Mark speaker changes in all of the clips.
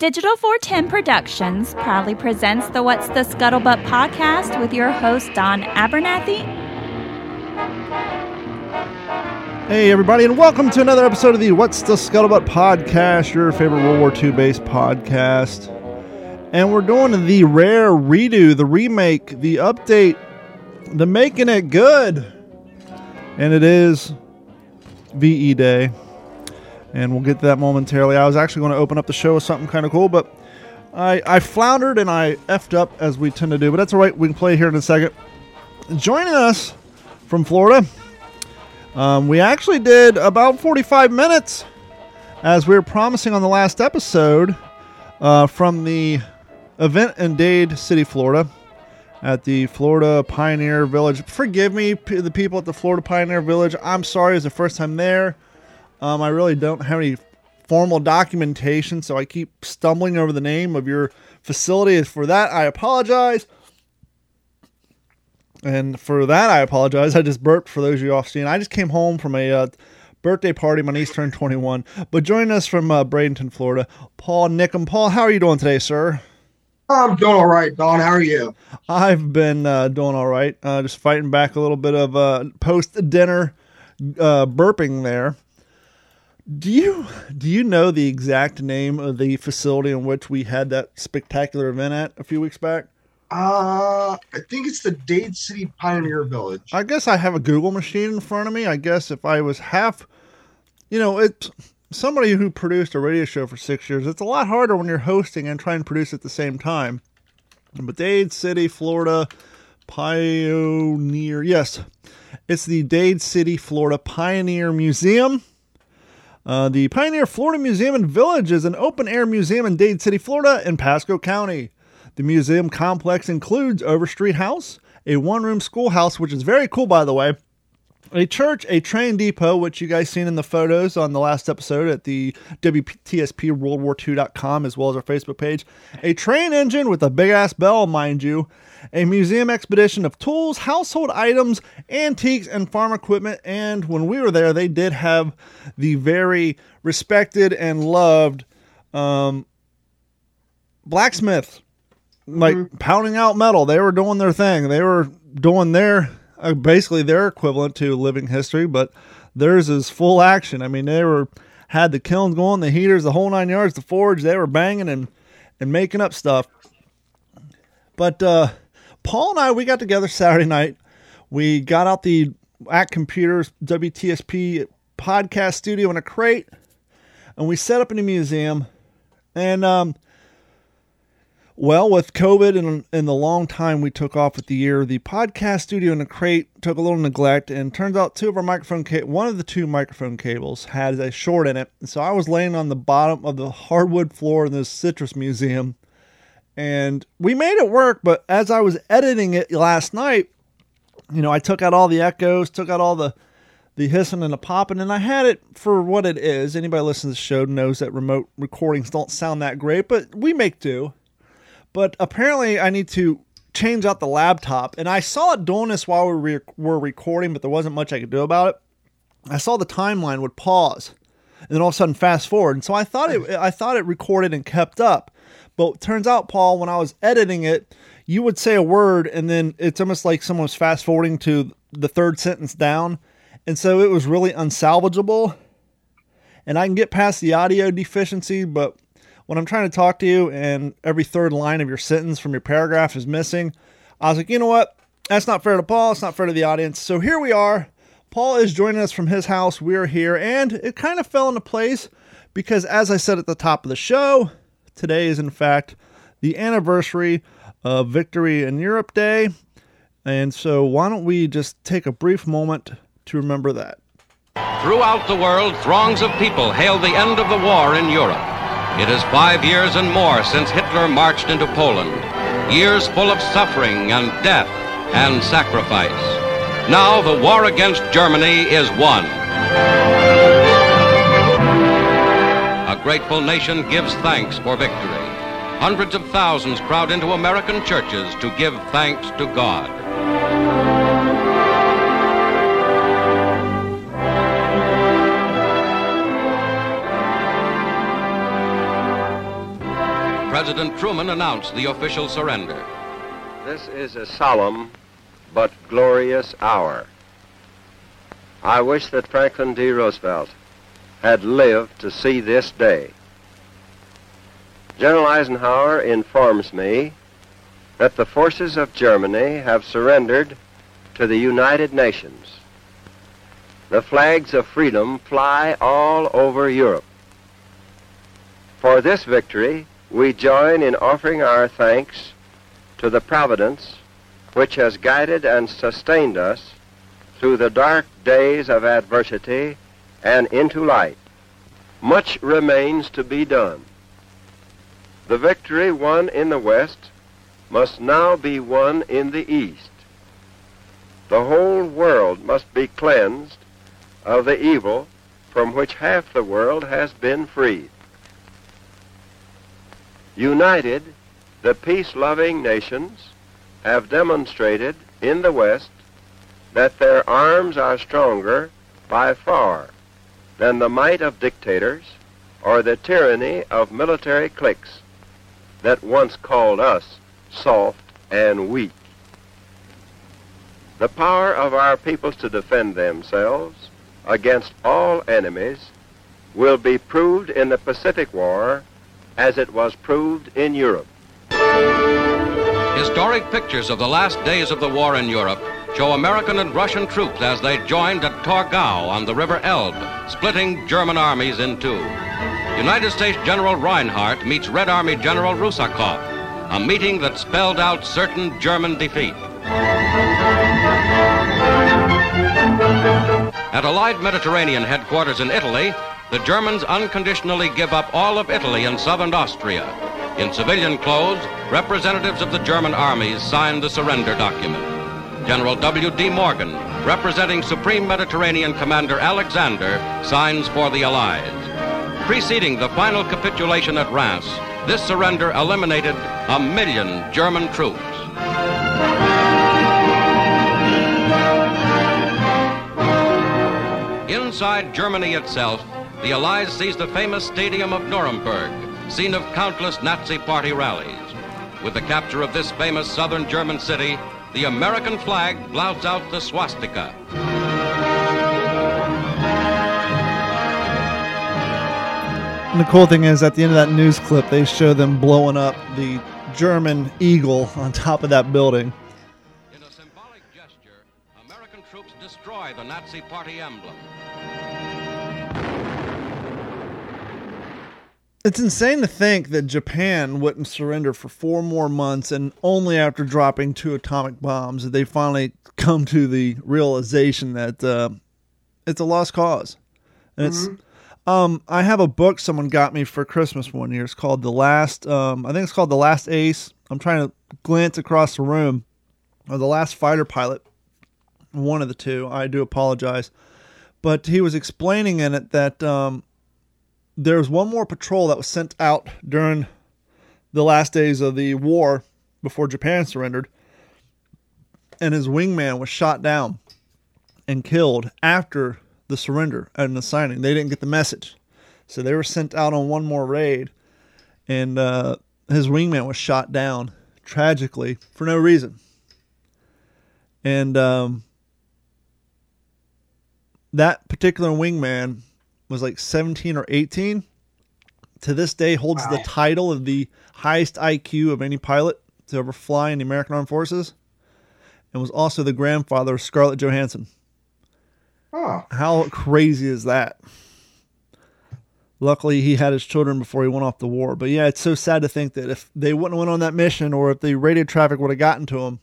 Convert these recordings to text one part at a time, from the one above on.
Speaker 1: Digital 410 Productions proudly presents the What's the Scuttlebutt podcast with your host, Don Abernathy.
Speaker 2: Hey, everybody, and welcome to another episode of the What's the Scuttlebutt podcast, your favorite World War II based podcast. And we're doing the rare redo, the remake, the update, the making it good. And it is VE Day. And we'll get to that momentarily. I was actually going to open up the show with something kind of cool, but I, I floundered and I effed up as we tend to do. But that's all right. We can play here in a second. Joining us from Florida, um, we actually did about 45 minutes, as we were promising on the last episode, uh, from the event in Dade City, Florida, at the Florida Pioneer Village. Forgive me, p- the people at the Florida Pioneer Village. I'm sorry, it's the first time there. Um, I really don't have any formal documentation, so I keep stumbling over the name of your facility. For that, I apologize. And for that, I apologize. I just burped for those of you off scene. I just came home from a uh, birthday party. My niece turned 21. But joining us from uh, Bradenton, Florida, Paul Nickham. Paul, how are you doing today, sir?
Speaker 3: I'm doing all right, Don. How are you?
Speaker 2: I've been uh, doing all right. Uh, just fighting back a little bit of uh, post dinner uh, burping there. Do you do you know the exact name of the facility in which we had that spectacular event at a few weeks back?
Speaker 3: Uh, I think it's the Dade City Pioneer Village.
Speaker 2: I guess I have a Google machine in front of me. I guess if I was half, you know, it's somebody who produced a radio show for six years. It's a lot harder when you're hosting and trying to produce at the same time. But Dade City, Florida, Pioneer. Yes, it's the Dade City, Florida Pioneer Museum. Uh, the Pioneer Florida Museum and Village is an open air museum in Dade City, Florida, in Pasco County. The museum complex includes Overstreet House, a one room schoolhouse, which is very cool, by the way, a church, a train depot, which you guys seen in the photos on the last episode at the WTSP World War II.com, as well as our Facebook page, a train engine with a big ass bell, mind you, a museum expedition of tools, household items, antiques, and farm equipment. And when we were there, they did have the very respected and loved um, blacksmith, like pounding out metal. They were doing their thing. They were doing their uh, basically their equivalent to living history, but theirs is full action. I mean, they were had the kilns going, the heaters, the whole nine yards, the forge. They were banging and and making up stuff. But uh, Paul and I, we got together Saturday night. We got out the at computers WTSP podcast studio in a crate, and we set up in a museum. And um, well, with COVID and, and the long time we took off with the year, the podcast studio in a crate took a little neglect, and turns out two of our microphone ca- one of the two microphone cables had a short in it. And so I was laying on the bottom of the hardwood floor in this citrus museum, and we made it work. But as I was editing it last night, you know, I took out all the echoes, took out all the the hissing and the popping, and I had it for what it is. Anybody listening to the show knows that remote recordings don't sound that great, but we make do. But apparently, I need to change out the laptop, and I saw it doing this while we re- were recording, but there wasn't much I could do about it. I saw the timeline would pause, and then all of a sudden fast forward, and so I thought it hmm. I thought it recorded and kept up. But turns out, Paul, when I was editing it, you would say a word, and then it's almost like someone was fast forwarding to the third sentence down, and so it was really unsalvageable. And I can get past the audio deficiency, but when I'm trying to talk to you and every third line of your sentence from your paragraph is missing, I was like, you know what? That's not fair to Paul. It's not fair to the audience. So here we are. Paul is joining us from his house. We're here. And it kind of fell into place because, as I said at the top of the show, today is, in fact, the anniversary of Victory in Europe Day. And so, why don't we just take a brief moment to remember that?
Speaker 4: Throughout the world, throngs of people hailed the end of the war in Europe. It is five years and more since Hitler marched into Poland. Years full of suffering and death and sacrifice. Now the war against Germany is won. A grateful nation gives thanks for victory. Hundreds of thousands crowd into American churches to give thanks to God. President Truman announced the official surrender.
Speaker 5: This is a solemn but glorious hour. I wish that Franklin D. Roosevelt had lived to see this day. General Eisenhower informs me that the forces of Germany have surrendered to the United Nations. The flags of freedom fly all over Europe. For this victory, we join in offering our thanks to the Providence which has guided and sustained us through the dark days of adversity and into light. Much remains to be done. The victory won in the West must now be won in the East. The whole world must be cleansed of the evil from which half the world has been freed. United, the peace-loving nations have demonstrated in the West that their arms are stronger by far than the might of dictators or the tyranny of military cliques that once called us soft and weak. The power of our peoples to defend themselves against all enemies will be proved in the Pacific War as it was proved in Europe.
Speaker 4: Historic pictures of the last days of the war in Europe show American and Russian troops as they joined at Torgau on the River Elbe, splitting German armies in two. United States General Reinhardt meets Red Army General Rusakov, a meeting that spelled out certain German defeat. At Allied Mediterranean headquarters in Italy, the Germans unconditionally give up all of Italy and southern Austria. In civilian clothes, representatives of the German armies signed the surrender document. General W.D. Morgan, representing Supreme Mediterranean Commander Alexander, signs for the Allies. Preceding the final capitulation at Reims, this surrender eliminated a million German troops. Inside Germany itself, the Allies seized the famous Stadium of Nuremberg, scene of countless Nazi Party rallies. With the capture of this famous southern German city, the American flag flouts out the swastika.
Speaker 2: And the cool thing is, at the end of that news clip, they show them blowing up the German eagle on top of that building.
Speaker 4: In a symbolic gesture, American troops destroy the Nazi Party emblem.
Speaker 2: It's insane to think that Japan wouldn't surrender for four more months, and only after dropping two atomic bombs did they finally come to the realization that uh, it's a lost cause. And it's, um, I have a book someone got me for Christmas one year. It's called The Last, um, I think it's called The Last Ace. I'm trying to glance across the room, or The Last Fighter Pilot, one of the two. I do apologize. But he was explaining in it that um, there was one more patrol that was sent out during the last days of the war before Japan surrendered, and his wingman was shot down and killed after the surrender and the signing. They didn't get the message, so they were sent out on one more raid, and uh, his wingman was shot down tragically for no reason. And um, that particular wingman was like 17 or 18 to this day holds the title of the highest IQ of any pilot to ever fly in the American Armed Forces and was also the grandfather of Scarlett Johansson.
Speaker 3: Oh,
Speaker 2: How crazy is that? Luckily, he had his children before he went off the war. But yeah, it's so sad to think that if they wouldn't have went on that mission, or if the radio traffic would have gotten to him,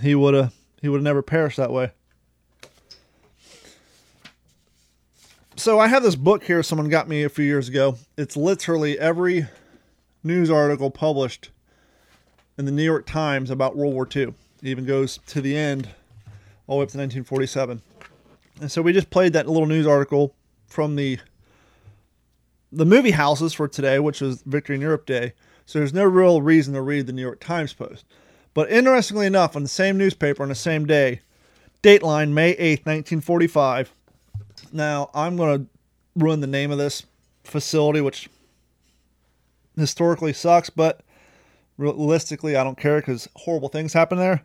Speaker 2: he would have he would have never perished that way. So I have this book here someone got me a few years ago. It's literally every news article published in the New York Times about World War II. It even goes to the end, all the way up to 1947. And so we just played that little news article from the the movie houses for today, which was Victory in Europe Day. So there's no real reason to read the New York Times Post. But interestingly enough, on the same newspaper on the same day, Dateline, May 8th, 1945. Now, I'm going to ruin the name of this facility, which historically sucks, but realistically, I don't care because horrible things happen there.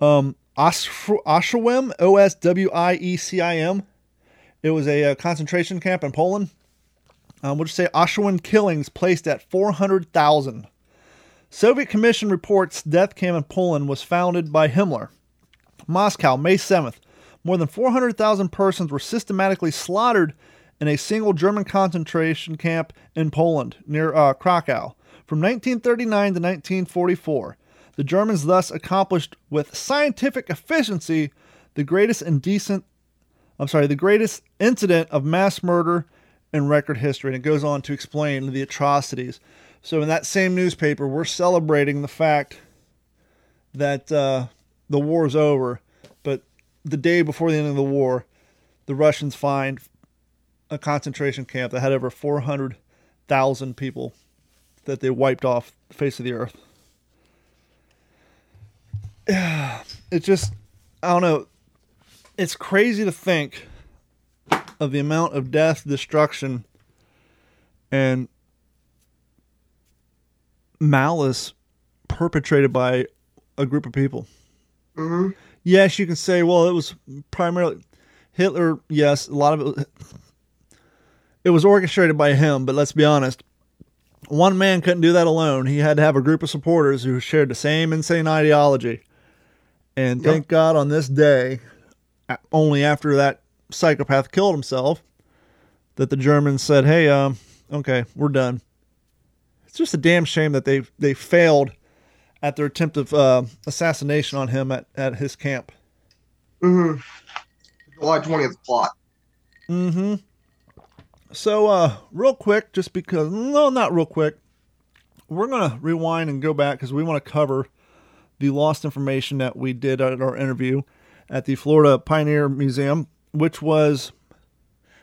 Speaker 2: Um, Oswiecim, O S W I E C I M. It was a, a, concentration camp in Poland. Um, we'll just say Auschwitz killings placed at 400,000. Soviet Commission reports death camp in Poland was founded by Himmler. Moscow, May 7th. More than 400,000 persons were systematically slaughtered in a single German concentration camp in Poland near uh, Krakow. From 1939 to 1944, the Germans thus accomplished with scientific efficiency the greatest indecent, I'm sorry, the greatest incident of mass murder in record history. And it goes on to explain the atrocities. So in that same newspaper, we're celebrating the fact that uh, the war is over, the day before the end of the war, the Russians find a concentration camp that had over 400,000 people that they wiped off the face of the earth. It just, I don't know. It's crazy to think of the amount of death, destruction, and malice perpetrated by a group of people.
Speaker 3: Mm-hmm.
Speaker 2: Yes, you can say, well, it was primarily Hitler. Yes, a lot of it. It was orchestrated by him, but let's be honest. One man couldn't do that alone. He had to have a group of supporters who shared the same insane ideology. And yep. thank God on this day, only after that psychopath killed himself, that the Germans said, "Hey, um, okay, we're done." It's just a damn shame that they they failed at their attempt of uh, assassination on him at, at his camp.
Speaker 3: Mm-hmm. July twentieth plot.
Speaker 2: Mm-hmm. So, uh, real quick, just because no, not real quick, we're gonna rewind and go back because we want to cover the lost information that we did at our interview at the Florida Pioneer Museum, which was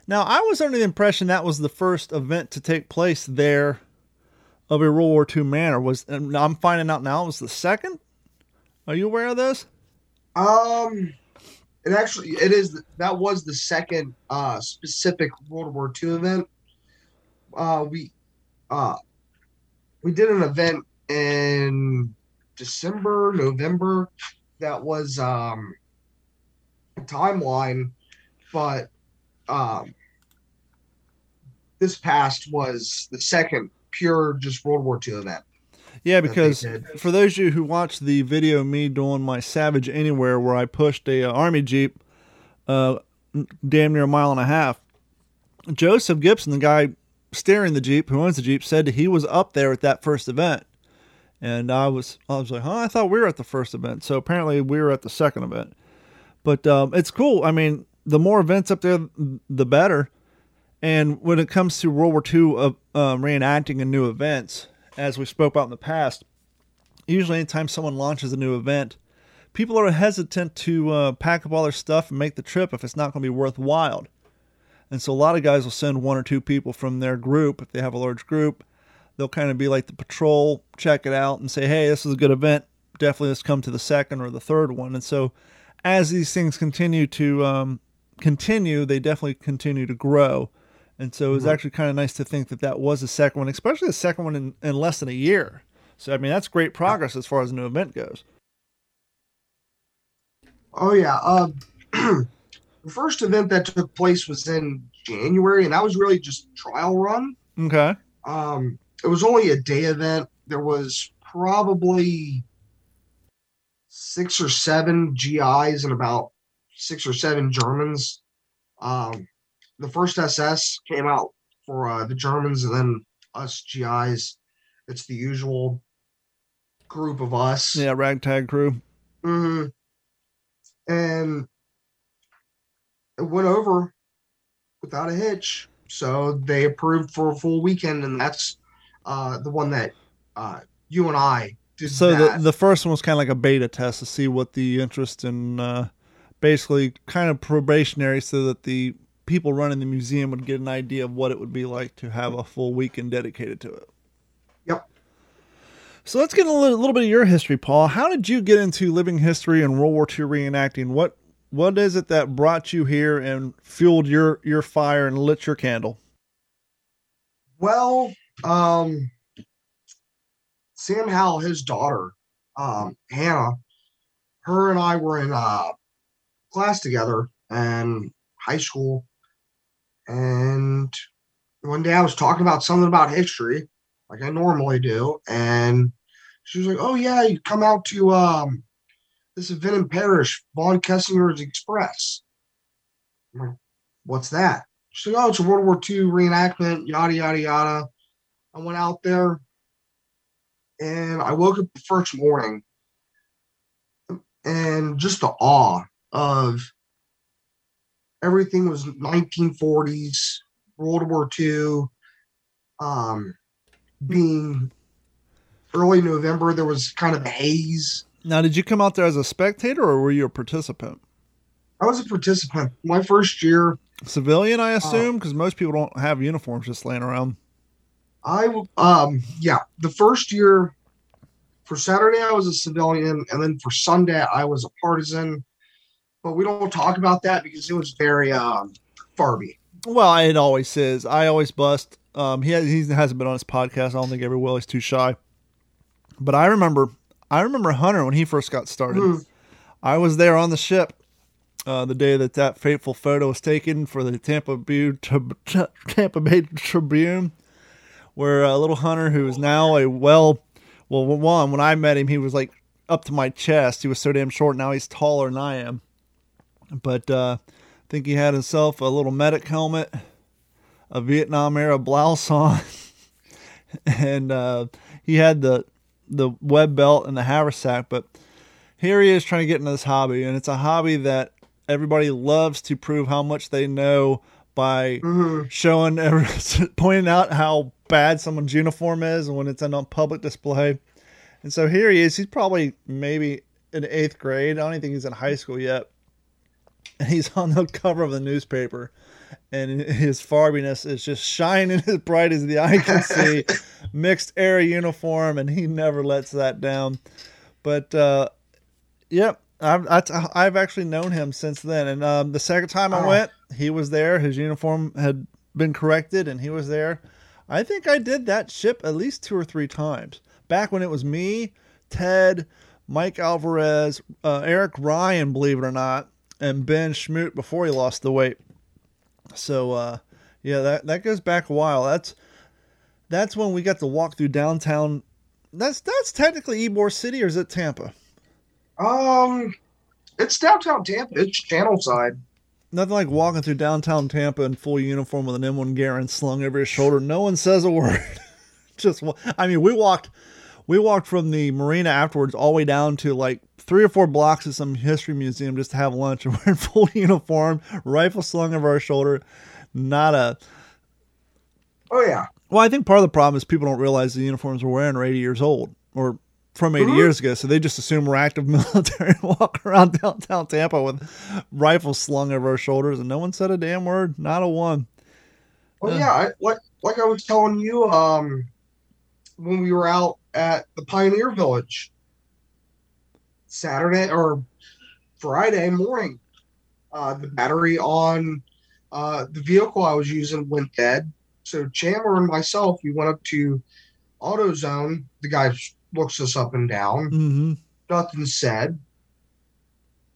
Speaker 2: now I was under the impression that was the first event to take place there of a World War II manor. Was and I'm finding out now it was the second. Are you aware of this?
Speaker 3: Um, it actually it is that was the second uh specific World War II event. Uh, we uh we did an event in December, November. That was um a timeline, but um this past was the second pure just World War II event.
Speaker 2: Yeah, because for those of you who watched the video of me doing my Savage Anywhere, where I pushed a uh, army jeep, uh, damn near a mile and a half, Joseph Gibson, the guy steering the jeep, who owns the jeep, said he was up there at that first event, and I was I was like, huh, I thought we were at the first event, so apparently we were at the second event. But um, it's cool. I mean, the more events up there, the better. And when it comes to World War II uh, um, reenacting in new events, as we spoke about in the past, usually anytime someone launches a new event, people are hesitant to uh, pack up all their stuff and make the trip if it's not going to be worthwhile. And so a lot of guys will send one or two people from their group if they have a large group. They'll kind of be like the patrol, check it out, and say, "Hey, this is a good event. Definitely let's come to the second or the third one." And so, as these things continue to um, continue, they definitely continue to grow. And so it was mm-hmm. actually kind of nice to think that that was the second one, especially the second one in, in less than a year. So, I mean, that's great progress as far as new event goes.
Speaker 3: Oh, yeah. Um, the first event that took place was in January, and that was really just trial run.
Speaker 2: Okay.
Speaker 3: Um, it was only a day event. There was probably six or seven GIs and about six or seven Germans. Um, the first SS came out for uh, the Germans and then us GIs. It's the usual group of us.
Speaker 2: Yeah, ragtag crew.
Speaker 3: Mm-hmm. And it went over without a hitch. So they approved for a full weekend, and that's uh, the one that uh, you and I did.
Speaker 2: So that. the the first one was kind of like a beta test to see what the interest in, uh, basically, kind of probationary, so that the people running the museum would get an idea of what it would be like to have a full weekend dedicated to it.
Speaker 3: Yep.
Speaker 2: So let's get a little, little bit of your history, Paul. How did you get into living history and World War II reenacting? What what is it that brought you here and fueled your your fire and lit your candle?
Speaker 3: Well, um, Sam Howell, his daughter, um, Hannah, her and I were in uh, class together in high school. And one day I was talking about something about history, like I normally do. And she was like, Oh, yeah, you come out to um, this event in Parrish, Von Kessinger's Express. I'm like, What's that? She's like, Oh, it's a World War II reenactment, yada, yada, yada. I went out there and I woke up the first morning and just the awe of everything was 1940s, World War II, um, being early November, there was kind of a haze.
Speaker 2: Now, did you come out there as a spectator or were you a participant?
Speaker 3: I was a participant. My first year,
Speaker 2: Civilian, I assume, because most people don't have uniforms just laying around.
Speaker 3: I um yeah, the first year for Saturday I was a civilian, and then for Sunday I was a partisan. But we don't talk about that because it was very um farby.
Speaker 2: Well, it always is. I always bust. Um, he has, he hasn't been on his podcast. I don't think ever will. He's too shy. But I remember, I remember Hunter when he first got started.
Speaker 3: Mhm.
Speaker 2: I was there on the ship uh, the day that that fateful photo was taken for the Tampa Bay, Tampa Bay Tribune, where uh, little Hunter, who is now a well, well, one when I met him, he was like up to my chest. He was so damn short. Now he's taller than I am. But uh, I think he had himself a little medic helmet, a Vietnam era blouse on, and uh, he had the the web belt and the haversack. But here he is trying to get into this hobby, and it's a hobby that everybody loves to prove how much they know by
Speaker 3: Mhm.
Speaker 2: showing, every, pointing out how bad someone's uniform is when it's in on public display. And so here he is. He's probably maybe in eighth grade. I don't even think he's in high school yet. And he's on the cover of the newspaper, and his farbiness is just shining as bright as the eye can see. Mixed era uniform, and he never lets that down. But uh, yep, I've I've actually known him since then. And um, the second time I
Speaker 3: Oh.
Speaker 2: went, he was there. His uniform had been corrected, and he was there. I think I did that ship at least two or three times back when it was me, Ted, Mike Alvarez, uh, Eric Ryan, believe it or not, and Ben Schmoot before he lost the weight. So uh, yeah, that that goes back a while. That's that's when we got to walk through downtown. That's that's technically Ybor City, or is it Tampa?
Speaker 3: Um, it's downtown Tampa. It's Channel Side.
Speaker 2: Nothing like walking through downtown Tampa in full uniform with an M1 Garand slung over his shoulder. No one says a word. Just, I mean, we walked, we walked from the marina afterwards all the way down to like three or four blocks of some history museum just to have lunch, and we're in full uniform, rifle slung over our shoulder. Not a.
Speaker 3: Oh yeah.
Speaker 2: Well, I think part of the problem is people don't realize the uniforms we're wearing are 80 years old or from 80
Speaker 3: Mhm.
Speaker 2: years ago. So they just assume we're active military and walk around downtown Tampa with rifles slung over our shoulders, and no one said a damn word, not a one.
Speaker 3: Well,
Speaker 2: Yeah.
Speaker 3: yeah. I, like like I was telling you, um, when we were out at the Pioneer Village Saturday or Friday morning, uh, the battery on uh, the vehicle I was using went dead. So Chandler and myself, we went up to AutoZone. The guy looks us up and down.
Speaker 2: Mm-hmm.
Speaker 3: Nothing said.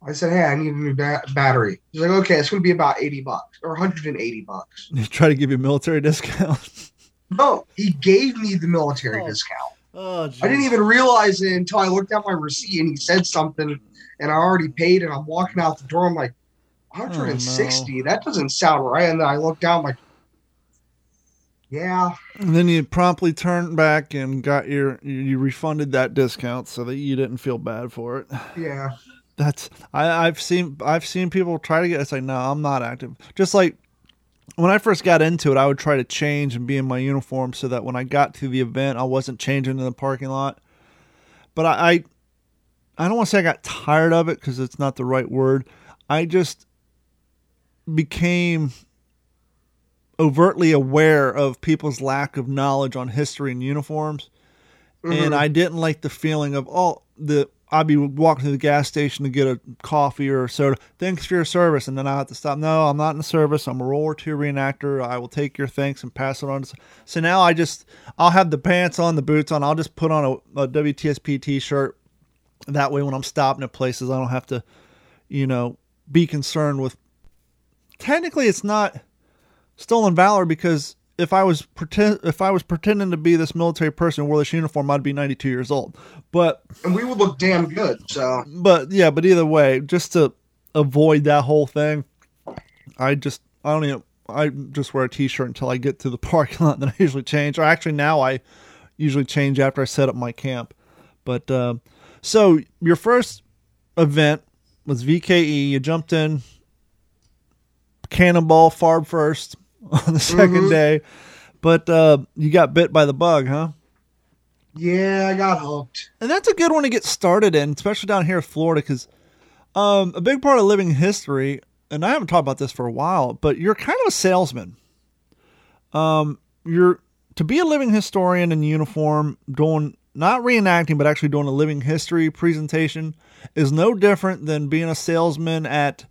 Speaker 3: I said, "Hey, I need a new ba- battery." He's like, "Okay, it's going to be about eighty bucks or one hundred and eighty bucks."
Speaker 2: They try to give you a military discount.
Speaker 3: No, he gave me the military
Speaker 2: Oh.
Speaker 3: discount.
Speaker 2: Oh,
Speaker 3: I didn't even realize it until I looked at my receipt and he said something, and I already paid. And I'm walking out the door. I'm like, 160. That doesn't sound right. And then I looked down, I'm like, yeah,
Speaker 2: And then you promptly turned back and got your you you refunded that discount so that you didn't feel bad for it.
Speaker 3: yeah.
Speaker 2: That's I, I've seen I've seen people try to get it's like no I'm not active. Just like when I first got into it, I would try to change and be in my uniform so that when I got to the event, I wasn't changing in the parking lot. But I I, I don't want to say I got tired of it because it's not the right word. I just became overtly aware of people's lack of knowledge on history and uniforms
Speaker 3: Mhm.
Speaker 2: and I didn't like the feeling of oh the I'd be walking to the gas station to get a coffee or soda. Thanks for your service, and then I have to stop. No, I'm not in the service. I'm a World War II reenactor. I will take your thanks and pass it on. So now I just I'll have the pants on, the boots on. I'll just put on a, a WTSP T-shirt. That way, when I'm stopping at places, I don't have to, you know, be concerned with. Technically, it's not stolen valor because if I was pretend if I was pretending to be this military person wore this uniform, I'd be 92 years old. But
Speaker 3: and we would look damn good. So,
Speaker 2: but yeah, but either way, just to avoid that whole thing, I just I don't even I just wear a t-shirt until I get to the parking lot. Then I usually change. Or actually, now I usually change after I set up my camp. But uh, so your first event was VKE. You jumped in Cannonball Farb first on the 2nd
Speaker 3: Mhm.
Speaker 2: day, but uh, you got bit by the bug, huh?
Speaker 3: yeah, I got hooked.
Speaker 2: And that's a good one to get started in, especially down here in Florida, because um, a big part of living history, and I haven't talked about this for a while, but you're kind of a salesman. Um, you're to be a living historian in uniform, doing not reenacting, but actually doing a living history presentation, is no different than being a salesman at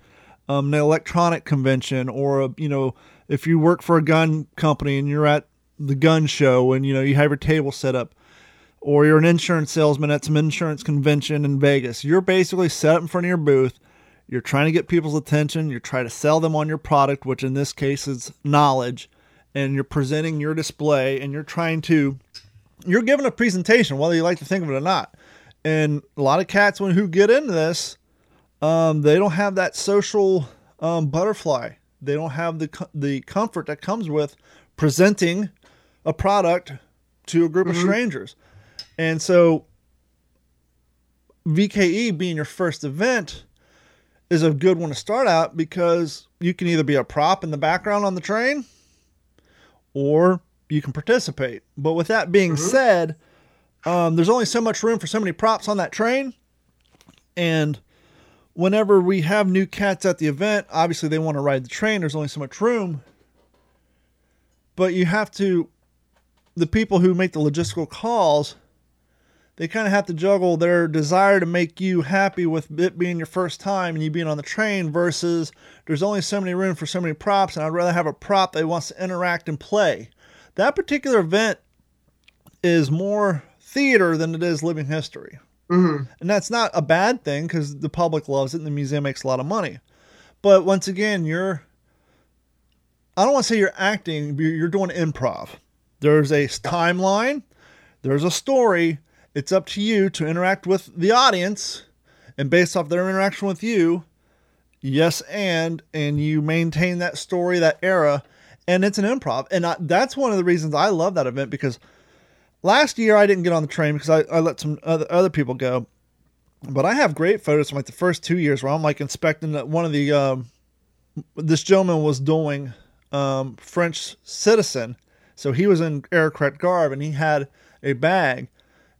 Speaker 2: um, an electronic convention or a, you know if you work for a gun company and you're at the gun show and you know you have your table set up or you're an insurance salesman at some insurance convention in Vegas. You're basically set up in front of your booth. You're trying to get people's attention. You're trying to sell them on your product, which in this case is knowledge. And you're presenting your display and you're trying to, you're giving a presentation, whether you like to think of it or not. And a lot of cats, when who get into this, um, they don't have that social um, butterfly. They don't have the the comfort that comes with presenting a product to a group of strangers. And so VKE being your first event is a good one to start out because you can either be a prop in the background on the train or you can participate. But with that being said, um, there's only so much room for so many props on that train. And whenever we have new cats at the event, obviously they want to ride the train. There's only so much room. But you have to, the people who make the logistical calls, they kind of have to juggle their desire to make you happy with it being your first time and you being on the train versus there's only so many room for so many props and I'd rather have a prop that wants to interact and play. That particular event is more theater than it is living history.
Speaker 3: Hmm
Speaker 2: And that's not a bad thing because the public loves it and the museum makes a lot of money. But once again, you're, I don't want to say you're acting, you're you're doing improv. There's a timeline, there's a story. It's up to you to interact with the audience. And based off their interaction with you, yes, and, and you maintain that story, that era. And it's an improv. And I, that's one of the reasons I love that event because last year I didn't get on the train because I, I let some other, other people go. But I have great photos from like the first two years where I'm like inspecting that one of the um, this gentleman was doing um, French citizen, so he was in aircraft garb and he had a bag,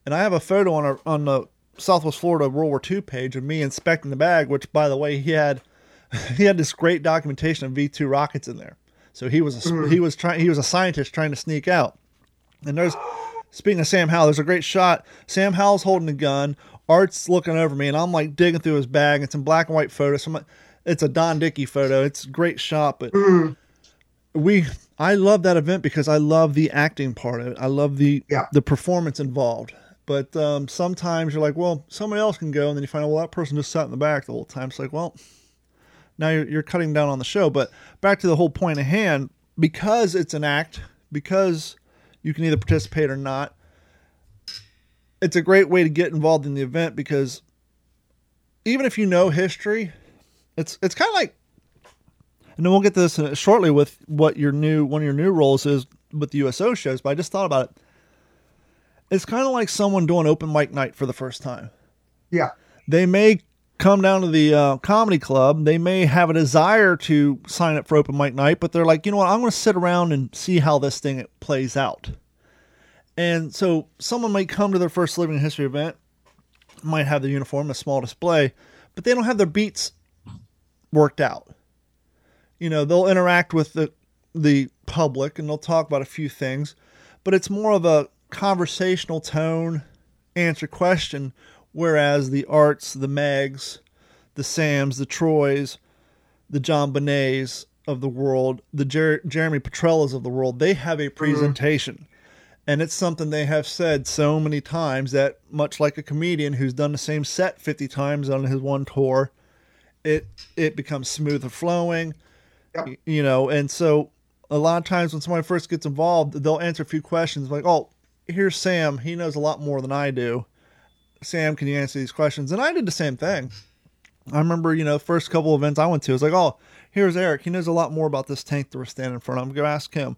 Speaker 2: and I have a photo on our on the Southwest Florida World War II page of me inspecting the bag, which by the way he had he had this great documentation of V two rockets in there. So he was a, he was trying he was a scientist trying to sneak out, and there's Speaking of Sam Howell, there's a great shot. Sam Howell's holding a gun. Art's looking over me, and I'm like digging through his bag. It's in black and white photo. So I'm like, it's a Don Dickey photo. It's a great shot, but we I love that event because I love the acting part of it. I love the
Speaker 3: Yeah.
Speaker 2: the performance involved. But um, sometimes you're like, well, somebody else can go, and then you find out, well, that person just sat in the back the whole time. It's like, well, now you're, you're cutting down on the show. But back to the whole point at hand, because it's an act, because you can either participate or not. It's a great way to get involved in the event because even if you know history, it's it's kind of like, and then we'll get to this uh, shortly with what your new one of your new roles is with the USO shows. But I just thought about it. It's kind of like someone doing open mic night for the first time
Speaker 3: Yeah.
Speaker 2: they may come down to the uh, comedy club. They may have a desire to sign up for open mic night, but they're like, you know what? I'm going to sit around and see how this thing plays out. And so someone might come to their first living history event, might have the uniform, a small display, but they don't have their beats worked out. You know, they'll interact with the the public and they'll talk about a few things, but it's more of a conversational tone, answer question Whereas the Arts, the Megs, the Sams, the Troys, the John Bonets of the world, the Jer- Jeremy Petrellas of the world, they have a mm-hmm. presentation. And it's something they have said so many times that, much like a comedian who's done the same set 50 times on his one tour, it it becomes smoother flowing,
Speaker 3: Yep.
Speaker 2: y- you know. And so, a lot of times when somebody first gets involved, they'll answer a few questions like, "Oh, here's Sam. He knows a lot more than I do. Sam, can you answer these questions?" And I did the same thing. I remember, you know, first couple events I went to, it was like, "Oh, here's Eric. He knows a lot more about this tank that we're standing in front of. I'm gonna ask him."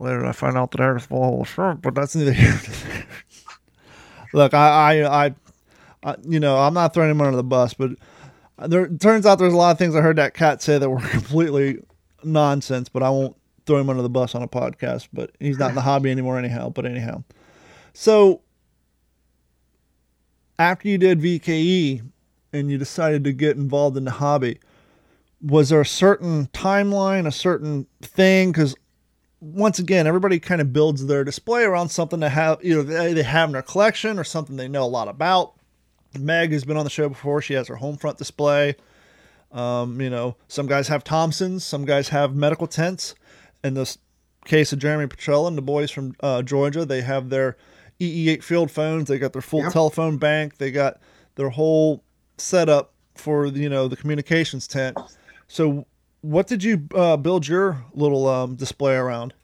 Speaker 2: Later, I find out that Eric's full of shrimp, but that's neither here. Look, I, I, I, I, you know, I'm not throwing him under the bus, but there turns out there's a lot of things I heard that cat say that were completely nonsense. But I won't throw him under the bus on a podcast. But he's not in the hobby anymore, anyhow. But anyhow, so after you did VKE and you decided to get involved in the hobby, was there a certain timeline, a certain thing? Because once again, everybody kind of builds their display around something to have, you know, they, they have in their collection or something they know a lot about. Meg has been on the show before. She has her home front display. Um, you know, some guys have Thompsons, some guys have medical tents. In this case of Jeremy Petrella and the boys from uh, Georgia, they have their EE8 field phones. They got their full
Speaker 3: Yep.
Speaker 2: telephone bank. They got their whole setup for you know the communications tent. So, what did you uh, build your little um, display around?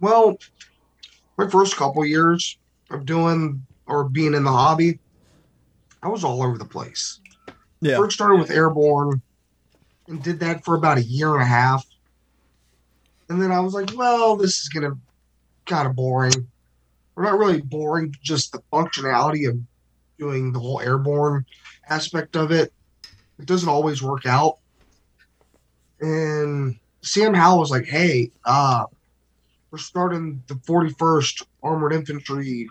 Speaker 3: Well, my first couple years of doing or being in the hobby, I was all over the place.
Speaker 2: Yeah,
Speaker 3: First started with airborne and did that for about a year and a half. And then I was like, well, this is gonna kind of boring. Or not really boring, just the functionality of doing the whole airborne aspect of it. It doesn't always work out. And Sam Howell was like, hey, uh, we're starting the 41st Armored Infantry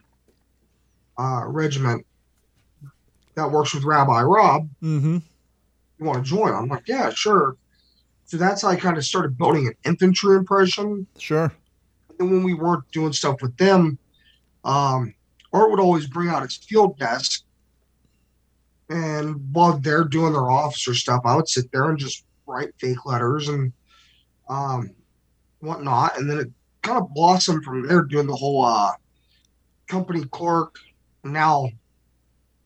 Speaker 3: uh, Regiment that works with Rabbi Rob
Speaker 2: mm-hmm.
Speaker 3: you want to join? I'm like, yeah, sure. So that's how I kind of started building an infantry impression.
Speaker 2: Sure.
Speaker 3: And when we weren't doing stuff with them, um, Art would always bring out his field desk. And while they're doing their officer stuff, I would sit there and just write fake letters and um, whatnot. And then it kind of blossomed from there, doing the whole uh, company clerk. Now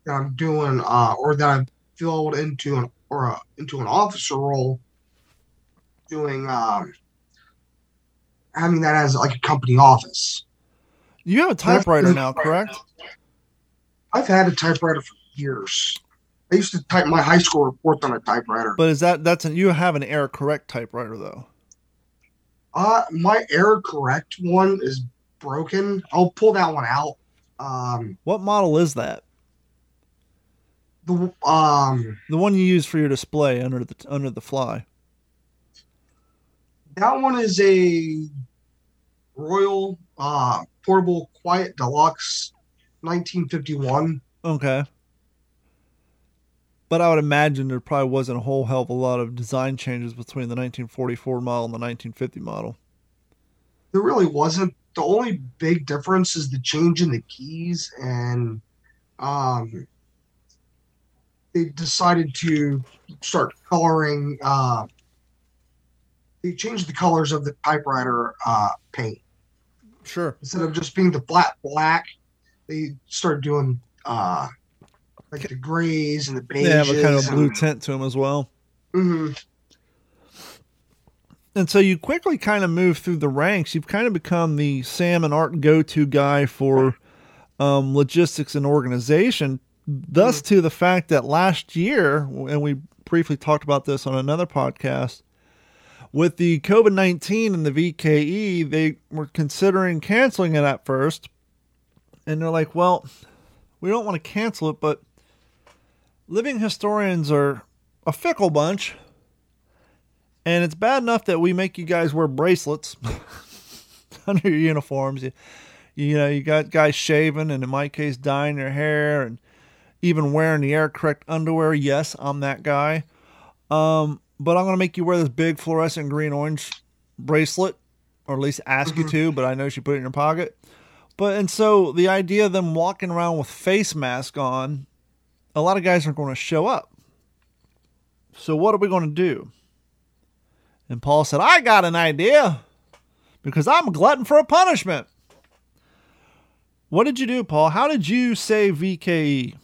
Speaker 3: that I'm doing, uh, or that I've filled into an or uh, into an officer role, doing um, having that as like a company office.
Speaker 2: You have a typewriter now, correct?
Speaker 3: I've had a typewriter for years. I used to type my high school reports on a typewriter.
Speaker 2: But is that that's an, you have an error correct typewriter though?
Speaker 3: Uh, my error correct one is broken. I'll pull that one out. Um,
Speaker 2: What model is that?
Speaker 3: the um,
Speaker 2: The one you use for your display under the under the fly.
Speaker 3: that one is a Royal uh Portable Quiet Deluxe, 1951.
Speaker 2: Okay. But I would imagine there probably wasn't a whole hell of a lot of design changes between the 1944 model and the 1950 model.
Speaker 3: There really wasn't. The only big difference is the change in the keys, and um, they decided to start coloring. Uh, they changed the colors of the typewriter uh, paint
Speaker 2: Sure.
Speaker 3: instead of just being the flat black. They started doing uh, like the grays and the beiges.
Speaker 2: They have a kind of blue tint to them as well.
Speaker 3: Mhm.
Speaker 2: And so you quickly kind of move through the ranks. You've kind of become the Sam and Art go-to guy for um, logistics and organization. Thus, to the fact that last year, and we briefly talked about this on another podcast, with the COVID nineteen and the VKE, they were considering canceling it at first, and they're like, "Well, we don't want to cancel it, but living historians are a fickle bunch." And it's bad enough that we make you guys wear bracelets under your uniforms. You, you know, you got guys shaving and in my case dyeing their hair and even wearing the era correct underwear. Yes, I'm that guy. Um, but I'm gonna make you wear this big fluorescent green orange bracelet, or at least ask you mm-hmm. to, but I know she put it in your pocket. But and so the idea of them walking around with face mask on a lot of guys aren't going to show up. So what are we going to do? And Paul said, I got an idea because I'm a glutton for a punishment. What did you do, Paul? How did you save VKE?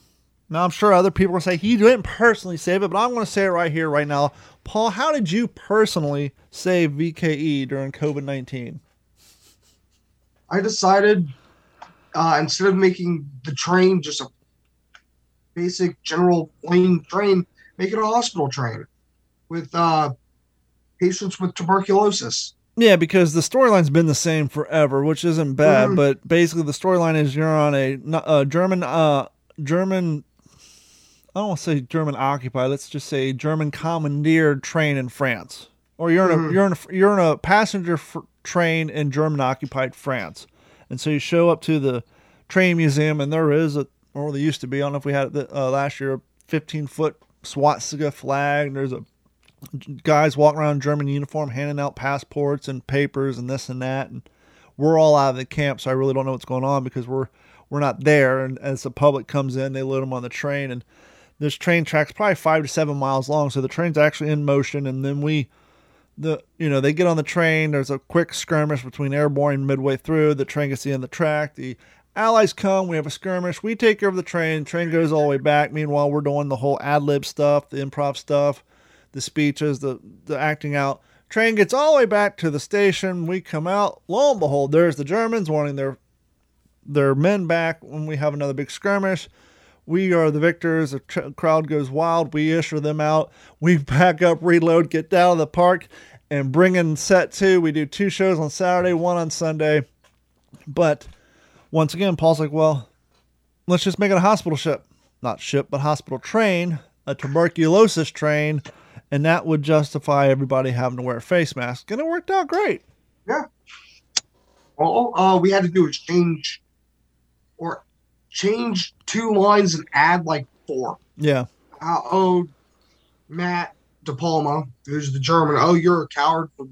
Speaker 2: Now, I'm sure other people will say he didn't personally save it, but I'm going to say it right here, right now. Paul, how did you personally save VKE during COVID 19?
Speaker 3: I decided uh, instead of making the train just a basic general plain train, make it a hospital train with uh, patients with tuberculosis.
Speaker 2: Yeah, because the storyline's been the same forever, which isn't bad.
Speaker 3: Mhm.
Speaker 2: But basically, the storyline is you're on a, a German, uh, German. I don't want to say German occupied. Let's just say German commandeered train in France, or you're in a
Speaker 3: Mhm.
Speaker 2: you're in a, you're in a passenger f- train in German occupied France, and so you show up to the train museum, and there is a, or there used to be. I don't know if we had it uh, last year, a 15 foot swastika flag. And there's a guys walking around in German uniform handing out passports and papers and this and that and we're all out of the camp so I really don't know what's going on because we're we're not there and as the public comes in they load them on the train and this train track's probably five to seven miles long so the train's actually in motion and then we the you know they get on the train there's a quick skirmish between airborne midway through the train gets to the the track the allies come we have a skirmish we take care of the train train goes all the way back meanwhile we're doing the whole ad lib stuff the improv stuff the speeches, the the acting out. Train gets all the way back to the station. We come out. Lo and behold, there's the Germans wanting their their men back when we have another big skirmish. We are the victors. The tr- crowd goes wild. We issue them out. We back up, reload, get down to the park, and bring in set two. We do two shows on Saturday, one on Sunday. But once again, Paul's like, well, let's just make it a hospital ship. Not ship, but hospital train, a tuberculosis train and that would justify everybody having to wear a face mask, and it worked out great. Yeah.
Speaker 3: All uh, we had to do was change change two lines and add like four.
Speaker 2: Yeah,
Speaker 3: Uh, oh, Matt De Palma, who's the German. Oh, you're a coward for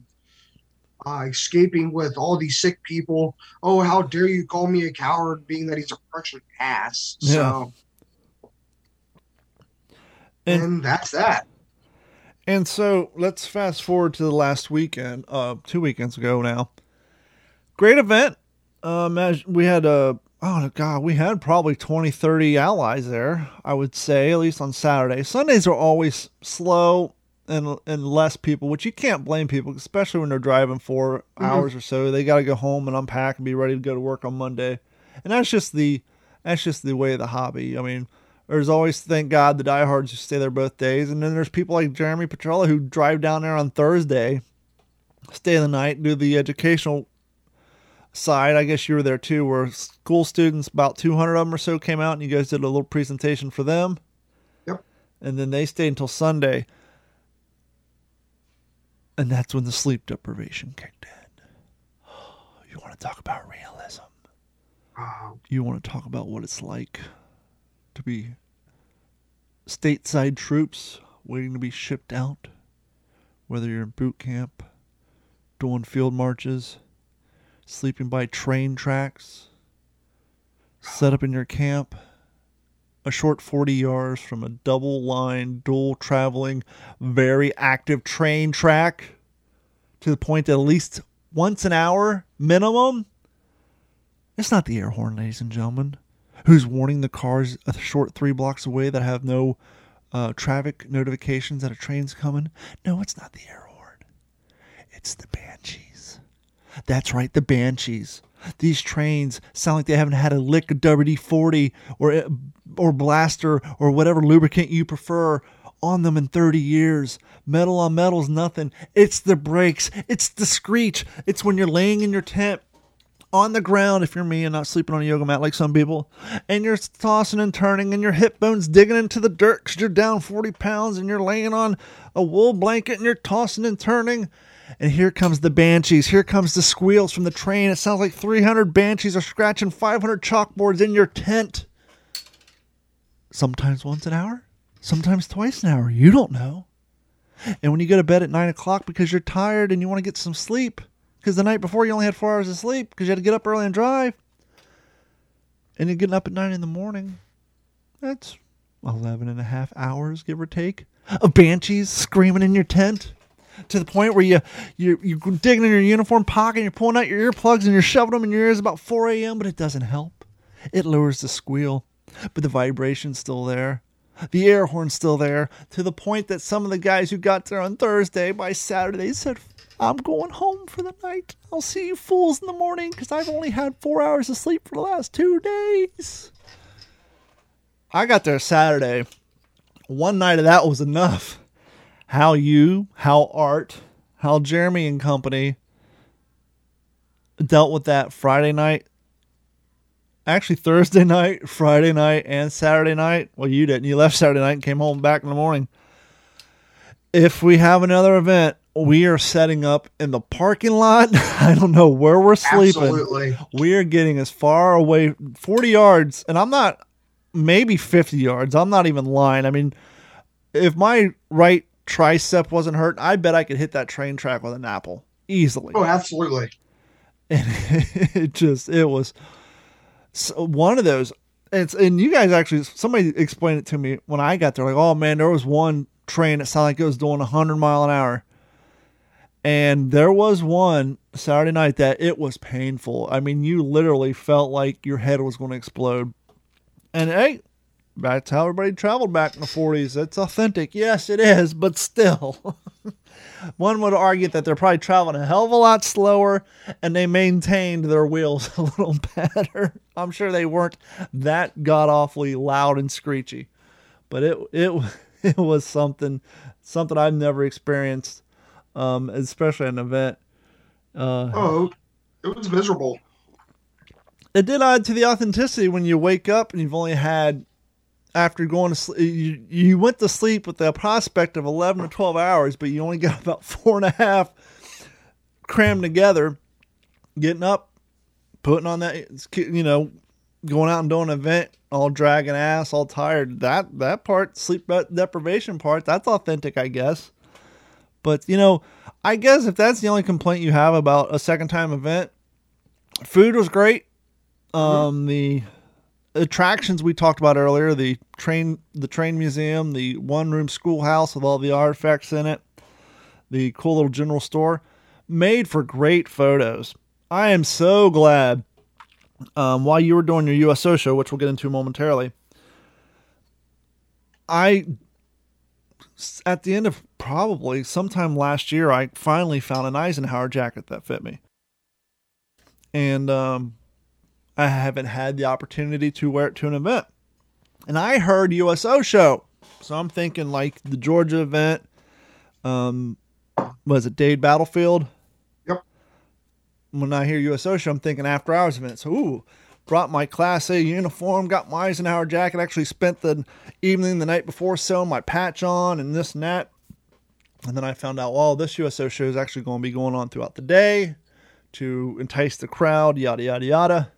Speaker 3: uh, escaping with all these sick people. Oh, how dare you call me a coward, being that he's a Prussian ass. So,
Speaker 2: And-
Speaker 3: and, that's that.
Speaker 2: and so let's fast forward to the last weekend, uh, two weekends ago now. Great event. Um, we had uh, oh god, we had probably 20, 30 allies there. I would say at least on Saturday. Sundays are always slow and and less people, which you can't blame people, especially when they're driving 4
Speaker 3: Mhm.
Speaker 2: hours or so. They got to go home and unpack and be ready to go to work on Monday, and that's just the that's just the way of the hobby. I mean, there's always thank God the diehards who stay there both days, and then there's people like Jeremy Petrella who drive down there on Thursday, stay the night, do the educational side. I guess you were there too, where school students, about 200 of them or so, came out, and you guys did a little presentation for them.
Speaker 3: Yep.
Speaker 2: And then they stayed until Sunday, and that's when the sleep deprivation kicked in. You want to talk about realism?
Speaker 3: Uh,
Speaker 2: you want to talk about what it's like to be stateside troops waiting to be shipped out, whether you're in boot camp, doing field marches, sleeping by train tracks, set up in your camp, a short 40 yards from a double line, dual traveling, very active train track to the point that at least once an hour minimum it's not the air horn, ladies and gentlemen, who's warning the cars a short three blocks away that have no uh, traffic notifications that a train's coming. No, it's not the air horn. It's the banshees. That's right, the banshees. These trains sound like they haven't had a lick of WD 40 or, eh, or blaster or whatever lubricant you prefer on them in 30 years. Metal on metal's nothing. It's the brakes, it's the screech. It's when you're laying in your tent on the ground if you're me and not sleeping on a yoga mat like some people, and you're tossing and turning and your hip bones digging into the dirt because you're down 40 pounds and you're laying on a wool blanket and you're tossing and turning. And here comes the banshees. Here comes the squeals from the train. It sounds like 300 banshees are scratching 500 chalkboards in your tent. Sometimes once an hour, sometimes twice an hour. You don't know. And when you go to bed at 9 o'clock because you're tired and you want to get some sleep, because the night before you only had four hours of sleep because you had to get up early and drive. And you're getting up at nine in the morning. That's 11 and a half hours, give or take, of banshees screaming in your tent to the point where you, you, you're digging in your uniform pocket, and you're pulling out your earplugs and you're shoving them in your ears about 4 a.m., but it doesn't help. It lowers the squeal, but the vibration's still there. The air horn's still there, to the point that some of the guys who got there on Thursday by Saturday said, I'm going home for the night. I'll see you fools in the morning because I've only had four hours of sleep for the last two days. I got there Saturday. One night of that was enough. How you, how Art, how Jeremy and company dealt with that Friday night. Actually, Thursday night, Friday night, and Saturday night. Well, you didn't. You left Saturday night and came home back in the morning. If we have another event, we are setting up in the parking lot. I don't know where we're sleeping.
Speaker 3: Absolutely.
Speaker 2: We are getting as far away, 40 yards, and I'm not, maybe 50 yards. I'm not even lying. I mean, if my right tricep wasn't hurt, I bet I could hit that train track with an apple easily.
Speaker 3: Oh, absolutely.
Speaker 2: And it just, it was so one of those. It's, and you guys actually, somebody explained it to me when I got there. Like, oh man, there was one train that sounded like it was doing 100 mile an hour and there was one Saturday night that it was painful. I mean, you literally felt like your head was going to explode. And hey, that's how everybody traveled back in the 40s. It's authentic. Yes, it is, but still. one would argue that they're probably traveling a hell of a lot slower and they maintained their wheels a little better. I'm sure they weren't that god awfully loud and screechy. But it it it was something something I've never experienced um, especially at an event. Uh,
Speaker 3: oh, it was miserable.
Speaker 2: It did add to the authenticity when you wake up and you've only had, after going to sleep, you, you went to sleep with the prospect of 11 to 12 hours, but you only got about four and a half crammed together, getting up, putting on that, you know, going out and doing an event, all dragging ass, all tired. That that part, sleep deprivation part, that's authentic, I guess. But you know, I guess if that's the only complaint you have about a second time event, food was great. Um, the attractions we talked about earlier, the train, the train museum, the one room schoolhouse with all the artifacts in it, the cool little general store, made for great photos. I am so glad. Um, while you were doing your USO show, which we'll get into momentarily, I at the end of probably sometime last year, I finally found an Eisenhower jacket that fit me. And um, I haven't had the opportunity to wear it to an event. And I heard USO show. So I'm thinking like the Georgia event. Um, was it Dade Battlefield?
Speaker 3: Yep.
Speaker 2: When I hear USO show, I'm thinking after hours event. So, ooh, brought my Class A uniform, got my Eisenhower jacket, actually spent the evening the night before sewing my patch on and this and that. And then I found out, well, this USO show is actually going to be going on throughout the day to entice the crowd, yada, yada, yada.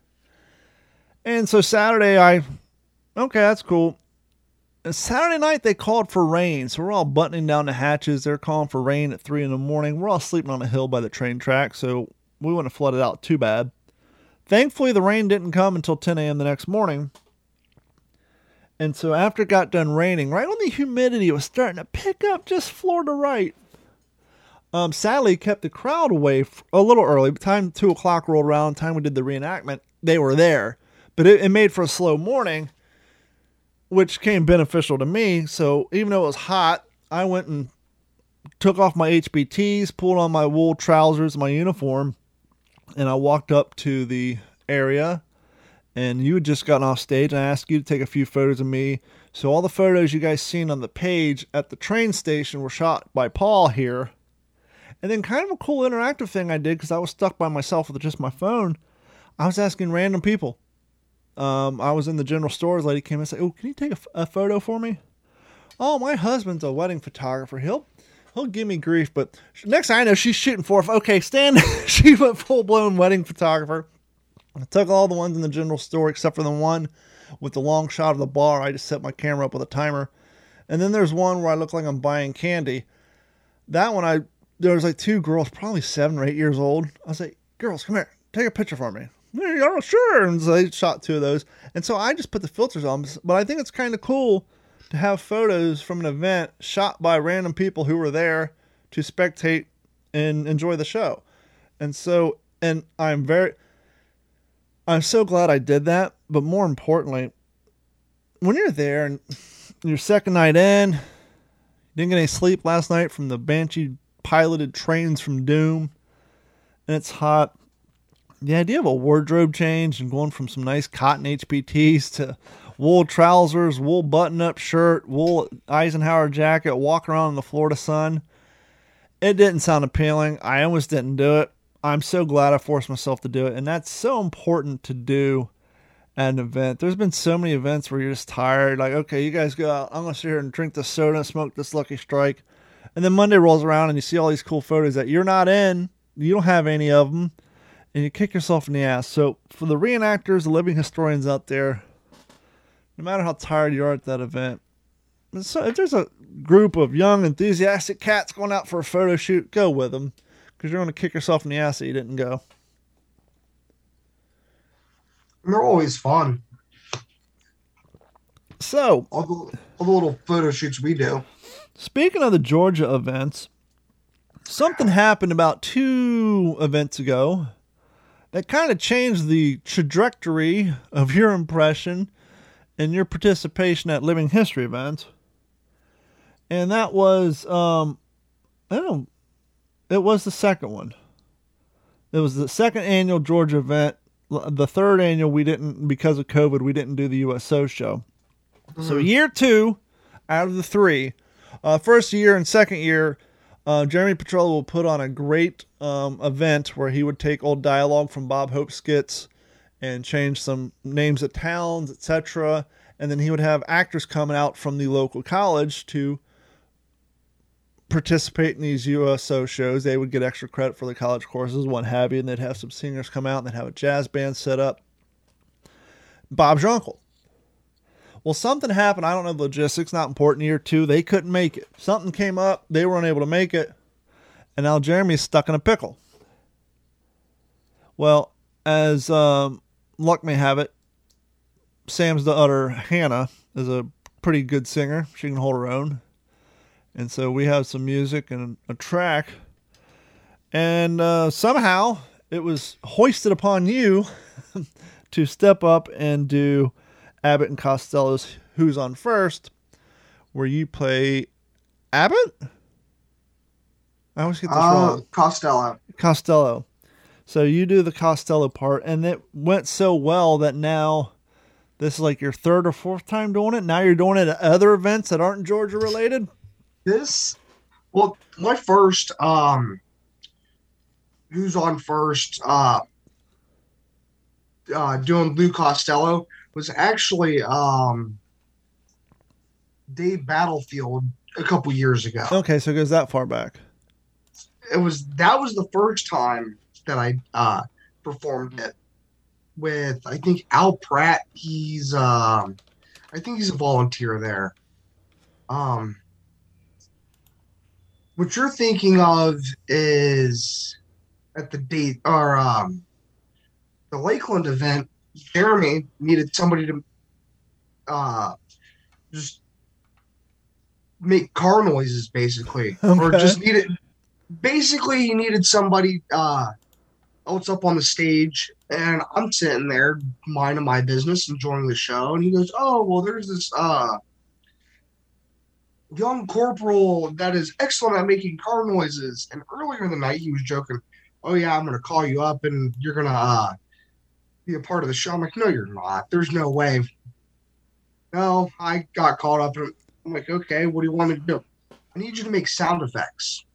Speaker 2: And so Saturday, I, okay, that's cool. And Saturday night, they called for rain. So we're all buttoning down the hatches. They're calling for rain at 3 in the morning. We're all sleeping on a hill by the train track. So we wouldn't have flooded out too bad. Thankfully, the rain didn't come until 10 a.m. the next morning. And so after it got done raining, right when the humidity was starting to pick up just floor to right, um, sadly kept the crowd away a little early. Time two o'clock rolled around, time we did the reenactment, they were there. But it, it made for a slow morning, which came beneficial to me. So even though it was hot, I went and took off my HBTs, pulled on my wool trousers, my uniform, and I walked up to the area and you had just gotten off stage and I asked you to take a few photos of me. So all the photos you guys seen on the page at the train station were shot by Paul here. And then kind of a cool interactive thing I did because I was stuck by myself with just my phone. I was asking random people. Um, I was in the general stores. Lady came and said, "Oh, can you take a, a photo for me?" Oh, my husband's a wedding photographer. He'll he'll give me grief. But next I know, she's shooting for. Okay, stand. she went full blown wedding photographer. I took all the ones in the general store except for the one with the long shot of the bar. I just set my camera up with a timer. And then there's one where I look like I'm buying candy. That one, I there was like two girls, probably seven or eight years old. I was like, "Girls, come here, take a picture for me." Yeah, sure. And so they shot two of those. And so I just put the filters on. But I think it's kind of cool to have photos from an event shot by random people who were there to spectate and enjoy the show. And so, and I'm very, I'm so glad I did that. But more importantly, when you're there and your second night in, didn't get any sleep last night from the Banshee piloted trains from Doom, and it's hot. The idea of a wardrobe change and going from some nice cotton HBTs to wool trousers, wool button up shirt, wool Eisenhower jacket, walk around in the Florida sun. It didn't sound appealing. I almost didn't do it. I'm so glad I forced myself to do it. And that's so important to do at an event. There's been so many events where you're just tired. Like, okay, you guys go out. I'm going to sit here and drink this soda and smoke this Lucky Strike. And then Monday rolls around and you see all these cool photos that you're not in. You don't have any of them. And you kick yourself in the ass. So, for the reenactors, the living historians out there, no matter how tired you are at that event, so if there's a group of young, enthusiastic cats going out for a photo shoot, go with them because you're going to kick yourself in the ass that you didn't go.
Speaker 3: They're always fun.
Speaker 2: So,
Speaker 3: All the, all the little photo shoots we do.
Speaker 2: speaking of the Georgia events, something happened about two events ago that kind of changed the trajectory of your impression and your participation at living history events. And that was, um, I don't know, it was the second one. It was the second annual Georgia event. The third annual, we didn't, because of COVID, we didn't do the USO show. So, year two out of the three, uh, first year and second year, uh, Jeremy Petrola will put on a great um, event where he would take old dialogue from Bob Hope skits and change some names of towns, etc. And then he would have actors coming out from the local college to participate in these USO shows. They would get extra credit for the college courses, what have you, and they'd have some singers come out and they'd have a jazz band set up. Bob's your uncle. Well, something happened. I don't know the logistics, not important. Year two, they couldn't make it. Something came up. They were unable to make it. And now Jeremy's stuck in a pickle. Well, as um, luck may have it, Sam's the daughter, Hannah, is a pretty good singer. She can hold her own. And so we have some music and a track. And uh, somehow it was hoisted upon you to step up and do Abbott and Costello's Who's on First, where you play Abbott? I always get this
Speaker 3: Uh,
Speaker 2: wrong.
Speaker 3: Costello.
Speaker 2: Costello. So you do the Costello part, and it went so well that now this is like your third or fourth time doing it. Now you're doing it at other events that aren't Georgia related.
Speaker 3: This, well, my first, um, who's on first, uh, uh, doing Lou Costello was actually, um, Dade Battlefield a couple years ago.
Speaker 2: Okay, so it goes that far back.
Speaker 3: it was that was the first time that I uh performed it with I think Al Pratt. He's um I think he's a volunteer there. Um what you're thinking of is at the date or um the Lakeland event, Jeremy needed somebody to uh just make car noises basically. Or
Speaker 2: Okay.
Speaker 3: just needed basically he needed somebody uh else up on the stage and I'm sitting there minding my business, enjoying the show, and he goes, Oh, well there's this uh young corporal that is excellent at making car noises. And earlier in the night he was joking, Oh yeah, I'm gonna call you up and you're gonna uh be a part of the show. I'm like, No, you're not. There's no way. No, I got caught up and I'm like, okay, what do you want me to do? I need you to make sound effects.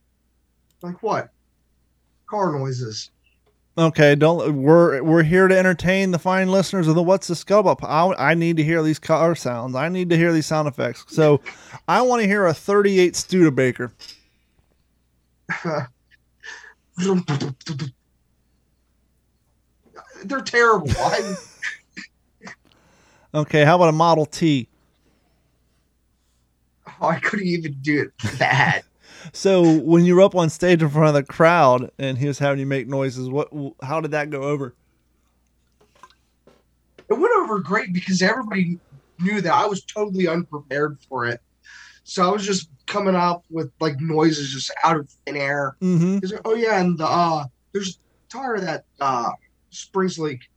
Speaker 3: Like what? Car noises.
Speaker 2: Okay, don't we're we're here to entertain the fine listeners of the What's the Scuttlebutt. I, I need to hear these car sounds. I need to hear these sound effects. So, I want to hear a 38 Studebaker.
Speaker 3: They're terrible. I,
Speaker 2: Okay, how about a Model T?
Speaker 3: I couldn't even do it that.
Speaker 2: So when you were up on stage in front of the crowd and he was having you make noises, what? How did that go over?
Speaker 3: It went over great because everybody knew that I was totally unprepared for it. So I was just coming up with like noises just out of thin air.
Speaker 2: Mm-hmm.
Speaker 3: Like, oh yeah, and uh, there's tire that uh springs Lake.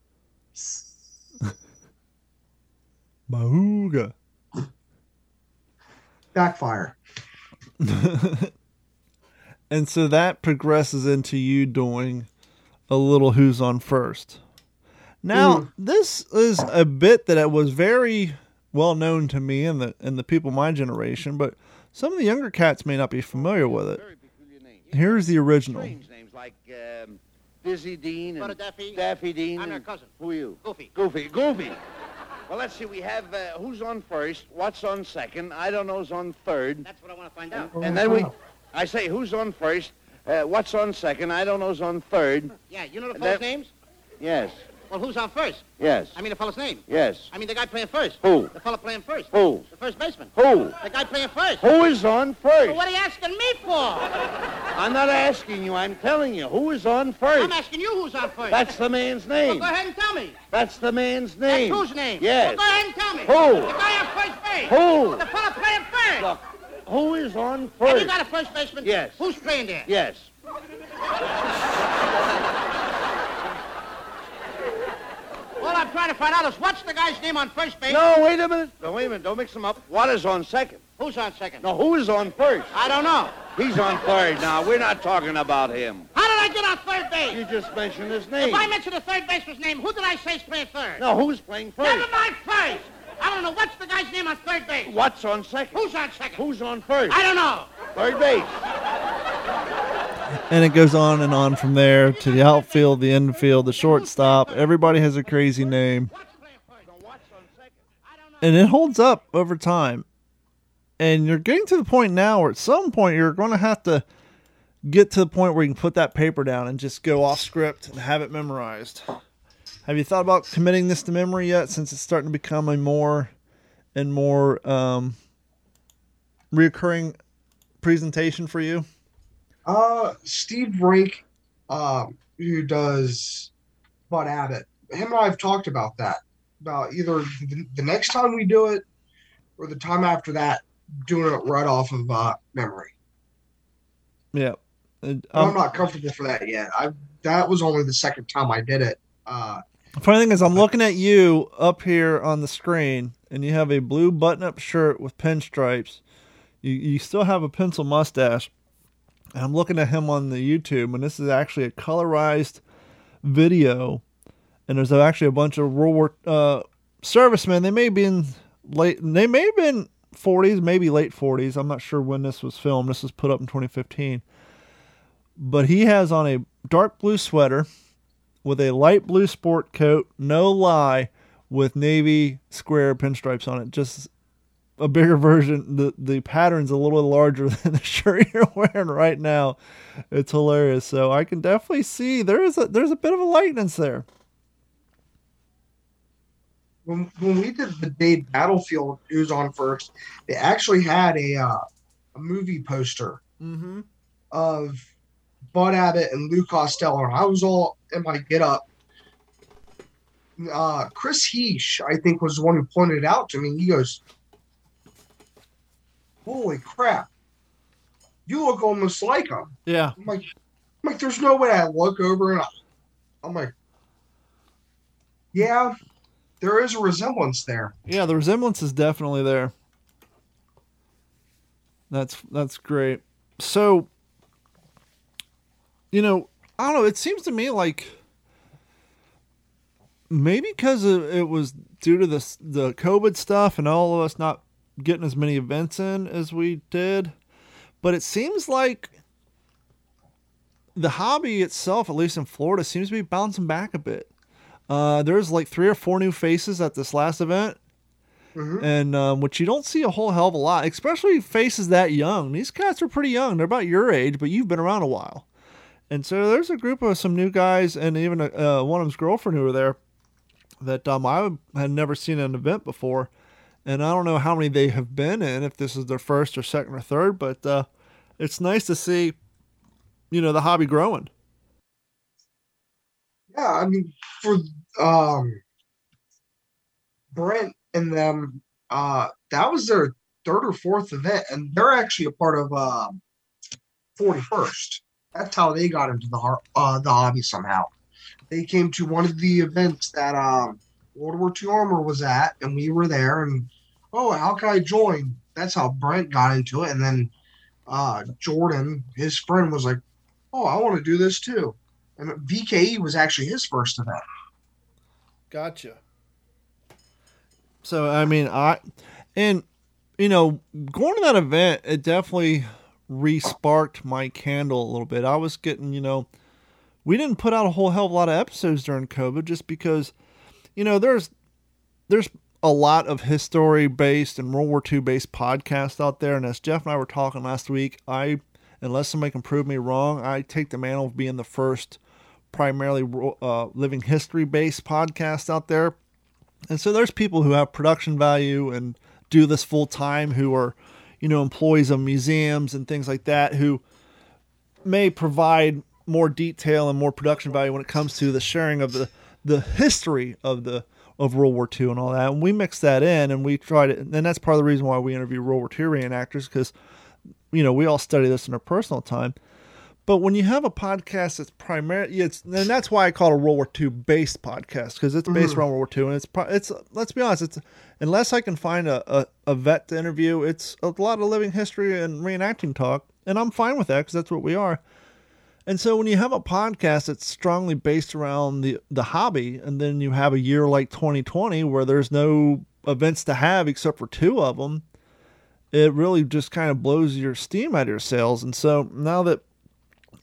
Speaker 2: Bahooga.
Speaker 3: Backfire.
Speaker 2: and so that progresses into you doing a little who's on first. Now,
Speaker 3: Mhm.
Speaker 2: this is a bit that was very well known to me and the and the people my generation, but some of the younger cats may not be familiar with it.
Speaker 6: Very peculiar name.
Speaker 2: Here's the original.
Speaker 6: Strange names like um, Dizzy Dean and
Speaker 7: Daffy?
Speaker 6: Daffy Dean.
Speaker 7: I'm
Speaker 6: and-
Speaker 7: their cousin.
Speaker 6: Who are you?
Speaker 7: Goofy.
Speaker 6: Goofy. Goofy. Well, let's see. We have uh, who's on first, what's on second, I don't know who's on third,
Speaker 7: That's what I want to find out.
Speaker 6: and then we. I say who's on first, uh, what's on second, I don't know who's on third.
Speaker 7: Yeah, you know the
Speaker 6: that-
Speaker 7: names?
Speaker 6: Yes.
Speaker 7: Well, who's on first?
Speaker 6: Yes.
Speaker 7: I mean the fellow's name.
Speaker 6: Yes.
Speaker 7: I mean the guy playing first.
Speaker 6: Who?
Speaker 7: The fellow playing first.
Speaker 6: Who?
Speaker 7: The first baseman.
Speaker 6: Who?
Speaker 7: The guy playing first.
Speaker 6: Who is on
Speaker 7: Well,
Speaker 6: first?
Speaker 7: what are you asking me for?
Speaker 6: I'm not asking you. I'm telling you. Who is on first?
Speaker 7: I'm asking you who's on first.
Speaker 6: That's the man's
Speaker 7: Well,
Speaker 6: name.
Speaker 7: go ahead and tell me.
Speaker 6: That's the man's name.
Speaker 7: That's whose name?
Speaker 6: Yes.
Speaker 7: Well, go ahead and tell me.
Speaker 6: Who?
Speaker 7: The guy on first base.
Speaker 6: Who?
Speaker 7: The fellow playing first.
Speaker 6: Look, who is on first?
Speaker 7: Have you got a first baseman?
Speaker 6: Yes.
Speaker 7: Who's playing there?
Speaker 6: Yes.
Speaker 7: All I'm trying to find out is what's the guy's name on first base?
Speaker 6: No, wait a minute. No, wait a minute. Don't mix them up. What is on second?
Speaker 7: Who's on second?
Speaker 6: No, who is on first?
Speaker 7: I don't know.
Speaker 6: He's on third now. We're not talking about him.
Speaker 7: How did I get on third base?
Speaker 6: You just mentioned his name.
Speaker 7: If I mention the third baseman's name, who did I say is playing third?
Speaker 6: No, who's playing first?
Speaker 7: Never mind first. I don't know what's the guy's name on third base.
Speaker 6: What's on second?
Speaker 7: Who's on second?
Speaker 6: Who's on first?
Speaker 7: I don't know.
Speaker 6: Third base.
Speaker 2: And it goes on and on from there to the outfield, the infield, the shortstop. Everybody has a crazy name. And it holds up over time. And you're getting to the point now where at some point you're going to have to get to the point where you can put that paper down and just go off script and have it memorized. Have you thought about committing this to memory yet since it's starting to become a more and more um, reoccurring presentation for you?
Speaker 3: Uh, Steve Rink, um, who does Bud Abbott, him and I have talked about that. About either the, the next time we do it or the time after that, doing it right off of uh, memory.
Speaker 2: Yeah. And,
Speaker 3: But I'm
Speaker 2: um,
Speaker 3: not comfortable for that yet. I that was only the second time I did it. Uh,
Speaker 2: Funny thing is, I'm looking at you up here on the screen, and you have a blue button-up shirt with pinstripes. You you still have a pencil mustache, and I'm looking at him on the YouTube, and this is actually a colorized video, and there's actually a bunch of World War uh, servicemen. They may be in late, they may have been 40s, maybe late 40s. I'm not sure when this was filmed. This was put up in 2015, but he has on a dark blue sweater with a light blue sport coat, no lie, with navy square pinstripes on it. Just a bigger version. The the pattern's a little larger than the shirt you're wearing right now. It's hilarious. So I can definitely see there is a there's a bit of a likeness there.
Speaker 3: when when we did the Dade Battlefield, who's on first, they actually had a uh, a movie poster
Speaker 2: Mm-hmm.
Speaker 3: of Bud Abbott and Lou Costello, and I was all in my get up. Uh, Chris Heesh, I think, was the one who pointed it out to me. He goes, "Holy crap, you look almost like him."
Speaker 2: Yeah.
Speaker 3: I'm like, I'm like, there's no way I look over and I'm like, yeah, there is a resemblance there.
Speaker 2: Yeah, the resemblance is definitely there. That's that's great. So, you know, I don't know. It seems to me like maybe because it was due to this the COVID stuff and all of us not getting as many events in as we did, but it seems like the hobby itself, at least in Florida, seems to be bouncing back a bit. Uh, there's like three or four new faces at this last event,
Speaker 3: Mhm.
Speaker 2: and um, which you don't see a whole hell of a lot, especially faces that young. These cats are pretty young; they're about your age, but you've been around a while. And so there's a group of some new guys, and even a, uh, one of them's girlfriend who were there that um, I had never seen at an event before, and I don't know how many they have been in, if this is their first or second or third, but uh, it's nice to see, you know, the hobby growing.
Speaker 3: Yeah, I mean, for um, Brent and them uh, that was their third or fourth event, and they're actually a part of uh, 41st. That's how they got into the uh, the hobby somehow. They came to one of the events that um, World War II Armor was at, and we were there. And oh, how can I join? That's how Brent got into it. And then uh, Jordan, his friend, was like, "Oh, I want to do this too." And VKE was actually his first event.
Speaker 2: Gotcha. So I mean, I and you know, going to that event, it definitely re-sparked my candle a little bit. I was getting, you know, we didn't put out a whole hell of a lot of episodes during COVID just because, you know, there's there's a lot of history based and World War II based podcasts out there. And as Jeff and I were talking last week, I, unless somebody can prove me wrong, I take the mantle of being the first primarily uh, living history based podcast out there. And so there's people who have production value and do this full time who are, you know, employees of museums and things like that who may provide more detail and more production value when it comes to the sharing of the the history of the of World War II and all that. And we mix that in and we try to, and that's part of the reason why we interview World War II reenactors because, you know, we all study this in our personal time. But when you have a podcast that's primarily, it's and that's why I call it a World War II based podcast because it's based mm-hmm. around World War II and it's it's let's be honest, it's unless I can find a, a, a vet to interview, it's a lot of living history and reenacting talk, and I'm fine with that because that's what we are. And so when you have a podcast that's strongly based around the the hobby, and then you have a year like 2020 where there's no events to have except for two of them, it really just kind of blows your steam out of your sails. And so now that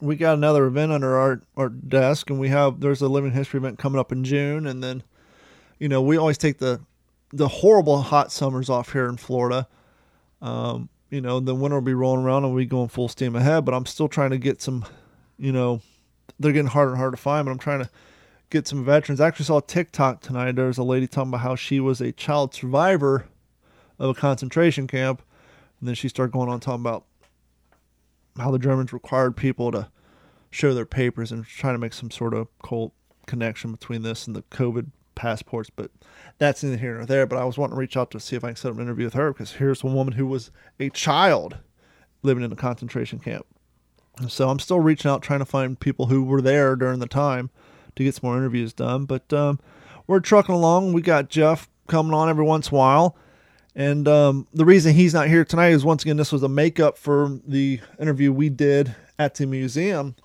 Speaker 2: we got another event under our, our desk, and we have there's a living history event coming up in June, and then you know we always take the the horrible hot summers off here in Florida. Um, you know, the winter will be rolling around and we going full steam ahead. But I'm still trying to get some you know, they're getting harder and harder to find, but I'm trying to get some veterans. I actually saw TikTok tonight. There was a lady talking about how she was a child survivor of a concentration camp. And then she started going on talking about how the Germans required people to show their papers and trying to make some sort of cult connection between this and the COVID passports. But that's neither here nor there. But I was wanting to reach out to see if I can set up an interview with her because here's a woman who was a child living in a concentration camp. So I'm still reaching out, trying to find people who were there during the time to get some more interviews done. But um, we're trucking along. We got Jeff coming on every once in a while. And um, the reason he's not here tonight is once again, this was a makeup for the interview we did at the museum.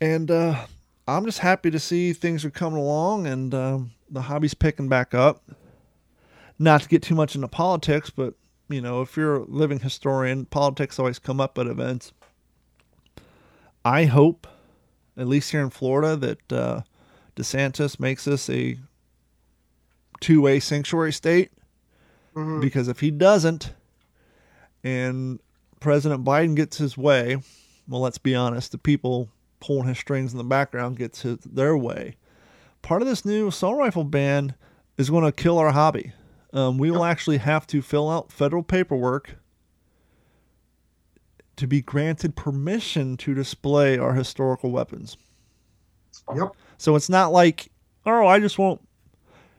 Speaker 2: And uh, I'm just happy to see things are coming along and um, the hobby's picking back up. Not to get too much into politics, but you know, if you're a living historian, politics always come up at events. I hope, at least here in Florida, that uh, DeSantis makes this a two way sanctuary state. Mm-hmm. Because if he doesn't, and President Biden gets his way, well, let's be honest, the people pulling his strings in the background gets his, their way. Part of this new assault rifle ban is going to kill our hobby. Um, we will actually have to fill out federal paperwork to be granted permission to display our historical weapons.
Speaker 3: Yep.
Speaker 2: So it's not like, oh, I just won't,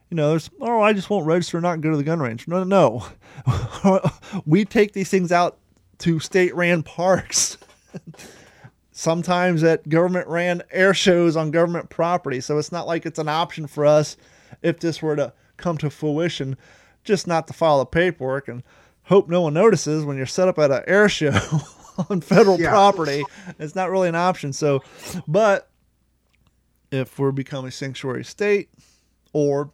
Speaker 2: you know, there's, oh, I just won't register, not go to the gun range. No, no, no. we take these things out to state ran parks. Sometimes at government ran air shows on government property. So it's not like it's an option for us if this were to come to fruition, just not to file the paperwork and hope no one notices when you're set up at an air show on federal yeah. property. It's not really an option. So, but if we're becoming a sanctuary state, or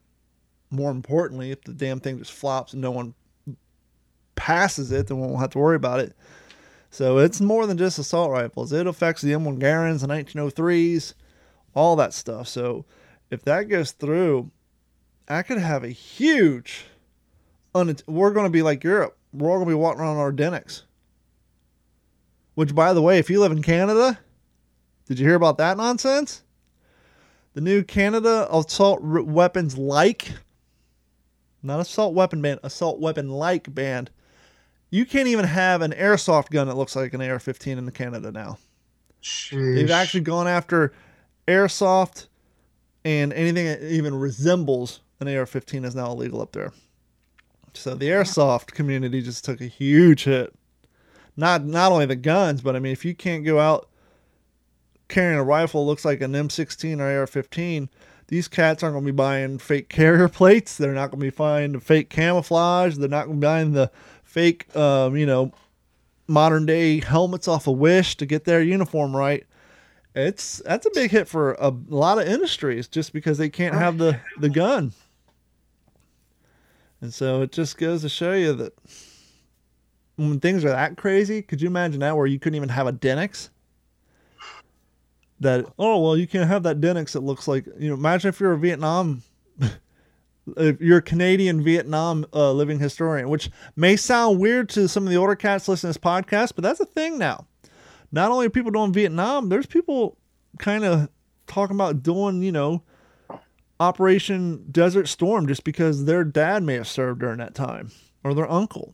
Speaker 2: more importantly, if the damn thing just flops and no one passes it, then we won't have to worry about it. So it's more than just assault rifles. It affects the M1 Garands, the 1903s, all that stuff. So if that goes through, I could have a huge. we're going to be like Europe. We're all going to be walking around our Denix. Which, by the way, if you live in Canada, did you hear about that nonsense? The new Canada assault weapons like, not assault weapon band, assault weapon like band. You can't even have an airsoft gun that looks like an AR 15 in Canada now.
Speaker 3: Sheesh.
Speaker 2: They've actually gone after airsoft and anything that even resembles an AR 15 is now illegal up there. So the airsoft community just took a huge hit. Not not only the guns, but I mean, if you can't go out carrying a rifle looks like an M16 or AR-15, these cats aren't going to be buying fake carrier plates. They're not going to be buying the fake camouflage. They're not going to be buying the fake, um, you know, modern day helmets off a of Wish to get their uniform right. It's that's a big hit for a lot of industries just because they can't have the the gun. And so it just goes to show you that when things are that crazy, could you imagine that where you couldn't even have a Denix? That oh well, you can't have that Denix It looks like you know. Imagine if you're a Vietnam, if you're a Canadian Vietnam uh, living historian, which may sound weird to some of the older cats listening to this podcast, but that's a thing now. Not only are people doing Vietnam, there's people kind of talking about doing you know Operation Desert Storm just because their dad may have served during that time or their uncle.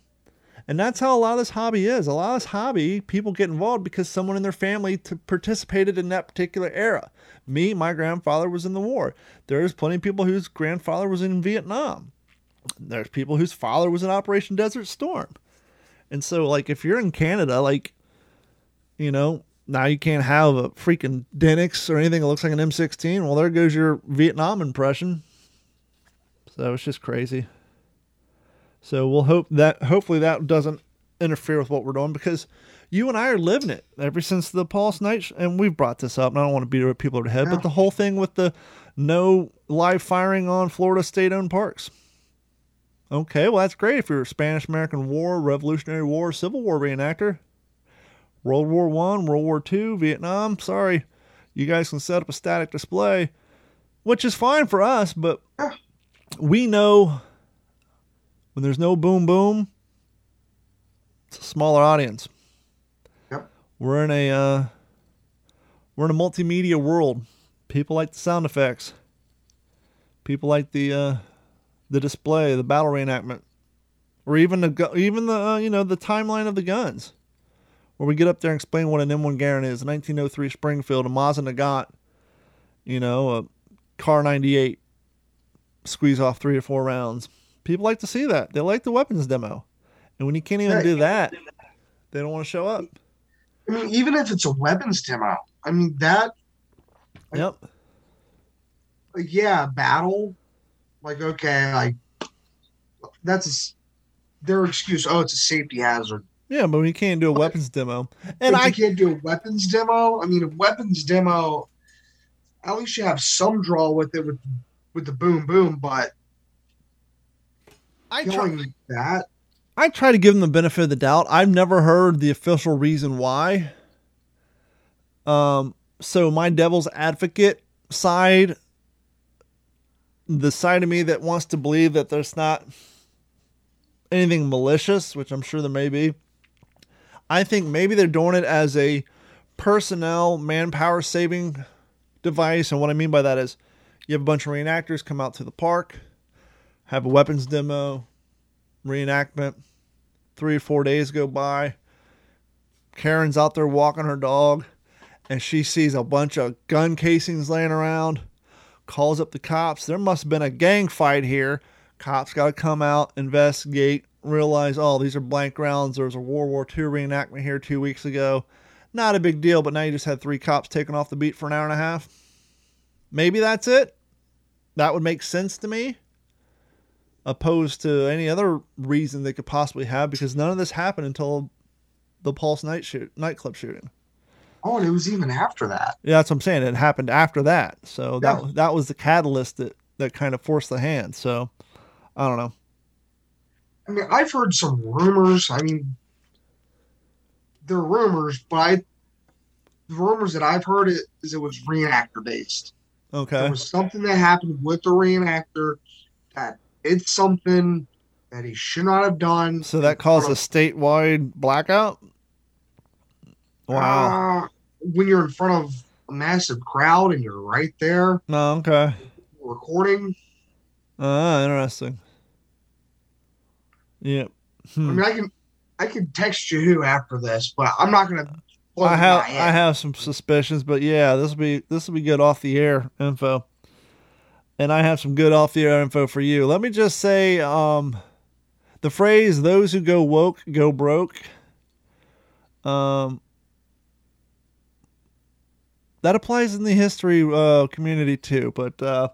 Speaker 2: And that's how a lot of this hobby is. A lot of this hobby, people get involved because someone in their family t- participated in that particular era. Me, my grandfather was in the war. There's plenty of people whose grandfather was in Vietnam. There's people whose father was in Operation Desert Storm. And so, like, if you're in Canada, like, you know, now you can't have a freaking Denix or anything that looks like an M16. Well, there goes your Vietnam impression. So it's just crazy. So we'll hope that hopefully that doesn't interfere with what we're doing because you and I are living it ever since the Pulse night, and we've brought this up. And I don't want to beat people over the head, yeah. but the whole thing with the no live firing on Florida state-owned parks. Okay, well that's great if you're a Spanish American War, Revolutionary War, Civil War reenactor. World War One, World War Two, Vietnam. Sorry, you guys can set up a static display, which is fine for us, but we know when there's no boom boom, it's a smaller audience.
Speaker 3: Yep.
Speaker 2: We're in a uh, we're in a multimedia world. People like the sound effects. People like the uh, the display, the battle reenactment, or even the even the uh, you know the timeline of the guns where we get up there and explain what an M1 Garand is. a 1903 Springfield, a Mosin Nagant, you know, a Kar 98, squeeze off three or four rounds. People like to see that. They like the weapons demo. And when you can't even yeah, do that, they don't want to show up.
Speaker 3: I mean, even if it's a weapons demo, I mean, that.
Speaker 2: Yep.
Speaker 3: Like, yeah, battle. Like, okay, like, that's a, their excuse. Oh, it's a safety hazard.
Speaker 2: Yeah, but we can't do a weapons demo. And
Speaker 3: I can't do a weapons demo. I mean, a weapons demo, at least you have some draw with it with with the boom boom, but
Speaker 2: I try
Speaker 3: that.
Speaker 2: I try to give them the benefit of the doubt. I've never heard the official reason why. Um, so my devil's advocate side, the side of me that wants to believe that there's not anything malicious, which I'm sure there may be, I think maybe they're doing it as a personnel manpower saving device. And what I mean by that is you have a bunch of reenactors come out to the park, have a weapons demo, reenactment. Three or four days go by. Karen's out there walking her dog and she sees a bunch of gun casings laying around. Calls up the cops. There must have been a gang fight here. Cops got to come out, investigate, realize, oh, these are blank rounds. There was a World War II reenactment here two weeks ago. Not a big deal, but now you just had three cops taken off the beat for an hour and a half. Maybe that's it. That would make sense to me, opposed to any other reason they could possibly have, because none of this happened until the Pulse night shoot nightclub shooting.
Speaker 3: Oh, and it was even after that.
Speaker 2: Yeah, that's what I'm saying. It happened after that, so yeah. that that was the catalyst that that kind of forced the hand. So I don't know.
Speaker 3: I mean, I've heard some rumors. I mean, they're rumors, but I, the rumors that I've heard it is it was reenactor based.
Speaker 2: Okay.
Speaker 3: There was something that happened with the reenactor that did something that he should not have done.
Speaker 2: So that caused a statewide blackout. Wow.
Speaker 3: Uh, when you're in front of a massive crowd and you're right there.
Speaker 2: No, okay.
Speaker 3: Recording.
Speaker 2: Ah, uh, interesting. Yep.
Speaker 3: Hmm. I mean, I can I can text you who after this, but I'm not gonna.
Speaker 2: I have I have some suspicions, but yeah, this will be this will be good off the air info, and I have some good off the air info for you. Let me just say, um, the phrase "those who go woke go broke." Um, that applies in the history uh, community too, but uh,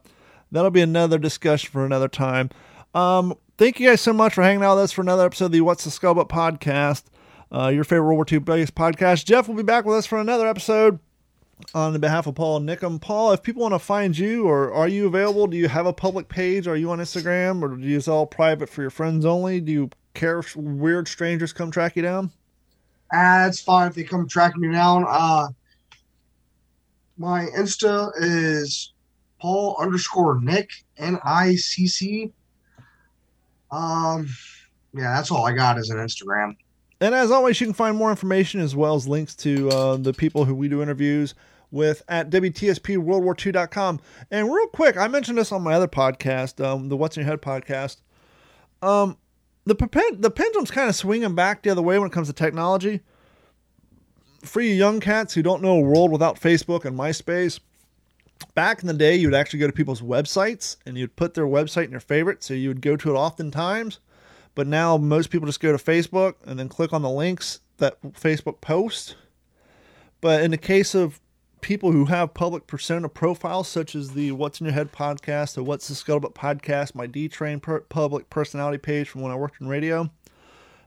Speaker 2: that'll be another discussion for another time. Um, thank you guys so much for hanging out with us for another episode of the What's the Scuttlebutt podcast, uh, your favorite World War II based podcast. Jeff will be back with us for another episode on behalf of Paul Nickum. Paul, if people want to find you, or are you available? Do you have a public page? Are you on Instagram, or do you use all private for your friends only? Do you care if weird strangers come track you down?
Speaker 3: Uh, it's fine if they come track me down. Uh, my Insta is Paul underscore Nick N I C C. Um, yeah, that's all I got is an Instagram.
Speaker 2: And as always, you can find more information as well as links to uh, the people who we do interviews with at WTSPWorldWar2.com. And real quick, I mentioned this on my other podcast, um, the What's in Your Head podcast. Um, the, the pendulum's kind of swinging back the other way when it comes to technology. For you young cats who don't know a world without Facebook and MySpace, back in the day, you would actually go to people's websites and you'd put their website in your favorite, so you would go to it oftentimes. But now most people just go to Facebook and then click on the links that Facebook posts. But in the case of people who have public persona profiles, such as the What's in Your Head podcast, the What's the Scuttlebutt podcast, my D Train per- public personality page from when I worked in radio,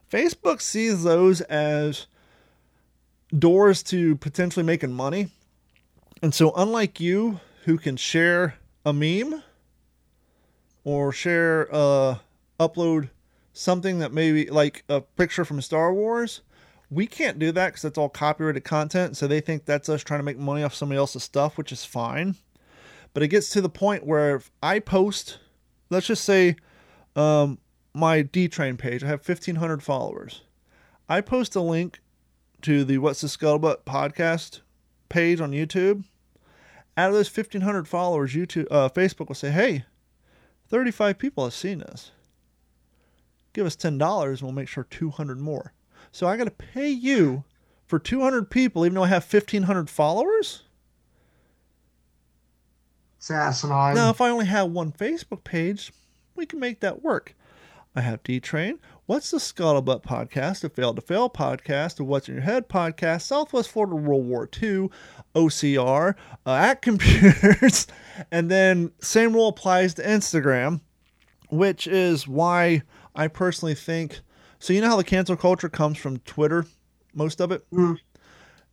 Speaker 2: Facebook sees those as doors to potentially making money. And so, unlike you, who can share a meme or share, uh, upload something that maybe like a picture from Star Wars, we can't do that because that's all copyrighted content. So they think that's us trying to make money off somebody else's stuff, which is fine. But it gets to the point where if I post, let's just say, um, my D Train page, I have 1,500 followers. I post a link to the What's the Scuttlebutt podcast page on YouTube. Out of those 1,500 followers, YouTube, uh, Facebook will say, hey, 35 people have seen this give us $10 and we'll make sure 200 more. So I got to pay you for 200 people, even though I have 1,500 followers?
Speaker 3: It's asinine.
Speaker 2: Now, if I only have one Facebook page, we can make that work. I have D Train. What's the Scuttlebutt podcast? the Fail to Fail podcast. the What's in Your Head podcast. Southwest Florida World War II. OCR. Uh, at computers. and then same rule applies to Instagram, which is why I personally think so. You know how the cancel culture comes from Twitter, most of it.
Speaker 3: Mm.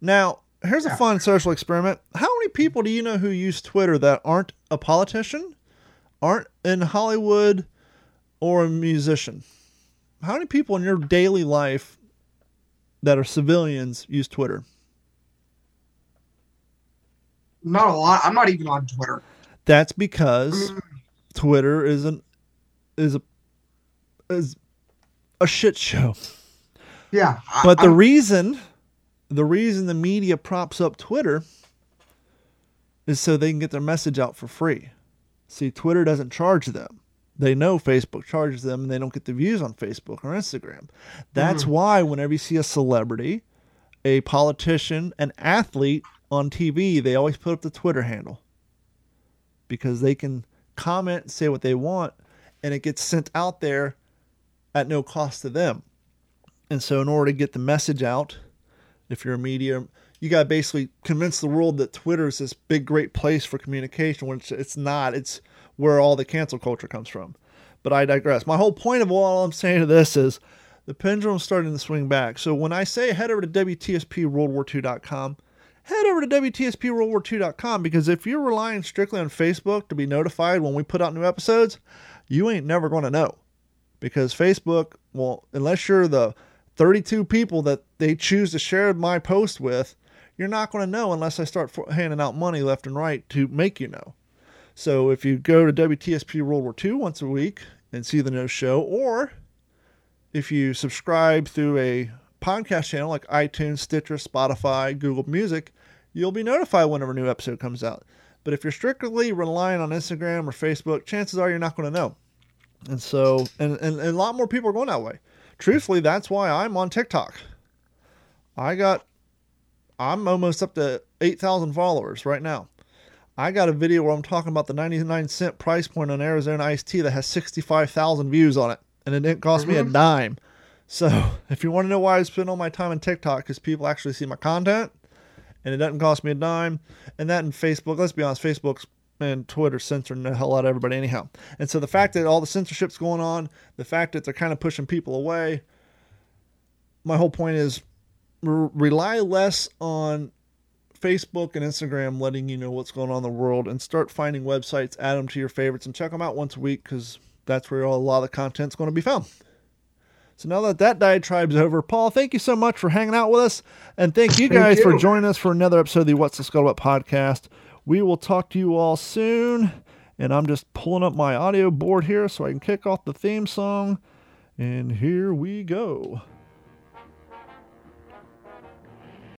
Speaker 2: Now, here's a fun social experiment. How many people do you know who use Twitter that aren't a politician, aren't in Hollywood, or a musician? How many people in your daily life that are civilians use Twitter?
Speaker 3: Not a lot. I'm not even on Twitter.
Speaker 2: That's because mm. Twitter is an is a is a shit show.
Speaker 3: Yeah.
Speaker 2: But the I'm, reason the reason the media props up Twitter is so they can get their message out for free. See, Twitter doesn't charge them. They know Facebook charges them and they don't get the views on Facebook or Instagram. That's mm. why whenever you see a celebrity, a politician, an athlete on TV, they always put up the Twitter handle. Because they can comment and say what they want and it gets sent out there at no cost to them. And so, in order to get the message out, if you're a media, you got to basically convince the world that Twitter is this big, great place for communication, which it's not. It's where all the cancel culture comes from. But I digress. My whole point of all I'm saying to this is the pendulum's starting to swing back. So when I say head over to WTSPWorldWar2.com, head over to WTSPWorldWar2.com because if you're relying strictly on Facebook to be notified when we put out new episodes, you ain't never going to know because Facebook, well, unless you're the 32 people that they choose to share my post with, you're not going to know unless I start handing out money left and right to make you know. So if you go to WTSP World War II once a week and see the no show, or if you subscribe through a podcast channel like iTunes, Stitcher, Spotify, Google Music, you'll be notified whenever a new episode comes out. But if you're strictly relying on Instagram or Facebook, chances are you're not going to know. And so, and, and, and a lot more people are going that way. Truthfully, that's why I'm on TikTok. I got, I'm almost up to 8,000 followers right now. I got a video where I'm talking about the 99 cent price point on Arizona iced tea that has 65,000 views on it. and it didn't cost me a mm-hmm. dime. So if you want to know why I spend all my time on TikTok, because people actually see my content, and it doesn't cost me a dime, and that in Facebook. Let's be honest, Facebook's and Twitter censoring the hell out of everybody anyhow. And so the fact that all the censorship's going on, the fact that they're kind of pushing people away, my whole point is re- rely less on Facebook and Instagram letting you know what's going on in the world and start finding websites, add them to your favorites, and check them out once a week because that's where a lot of the content's going to be found. So now that that diatribe's over, Paul, thank you so much for hanging out with us. And thank you guys
Speaker 3: Thank
Speaker 2: for joining us for another episode of the What's the Scuttlebutt podcast. We will talk to you all soon. And I'm just pulling up my audio board here so I can kick off the theme song. And here we go.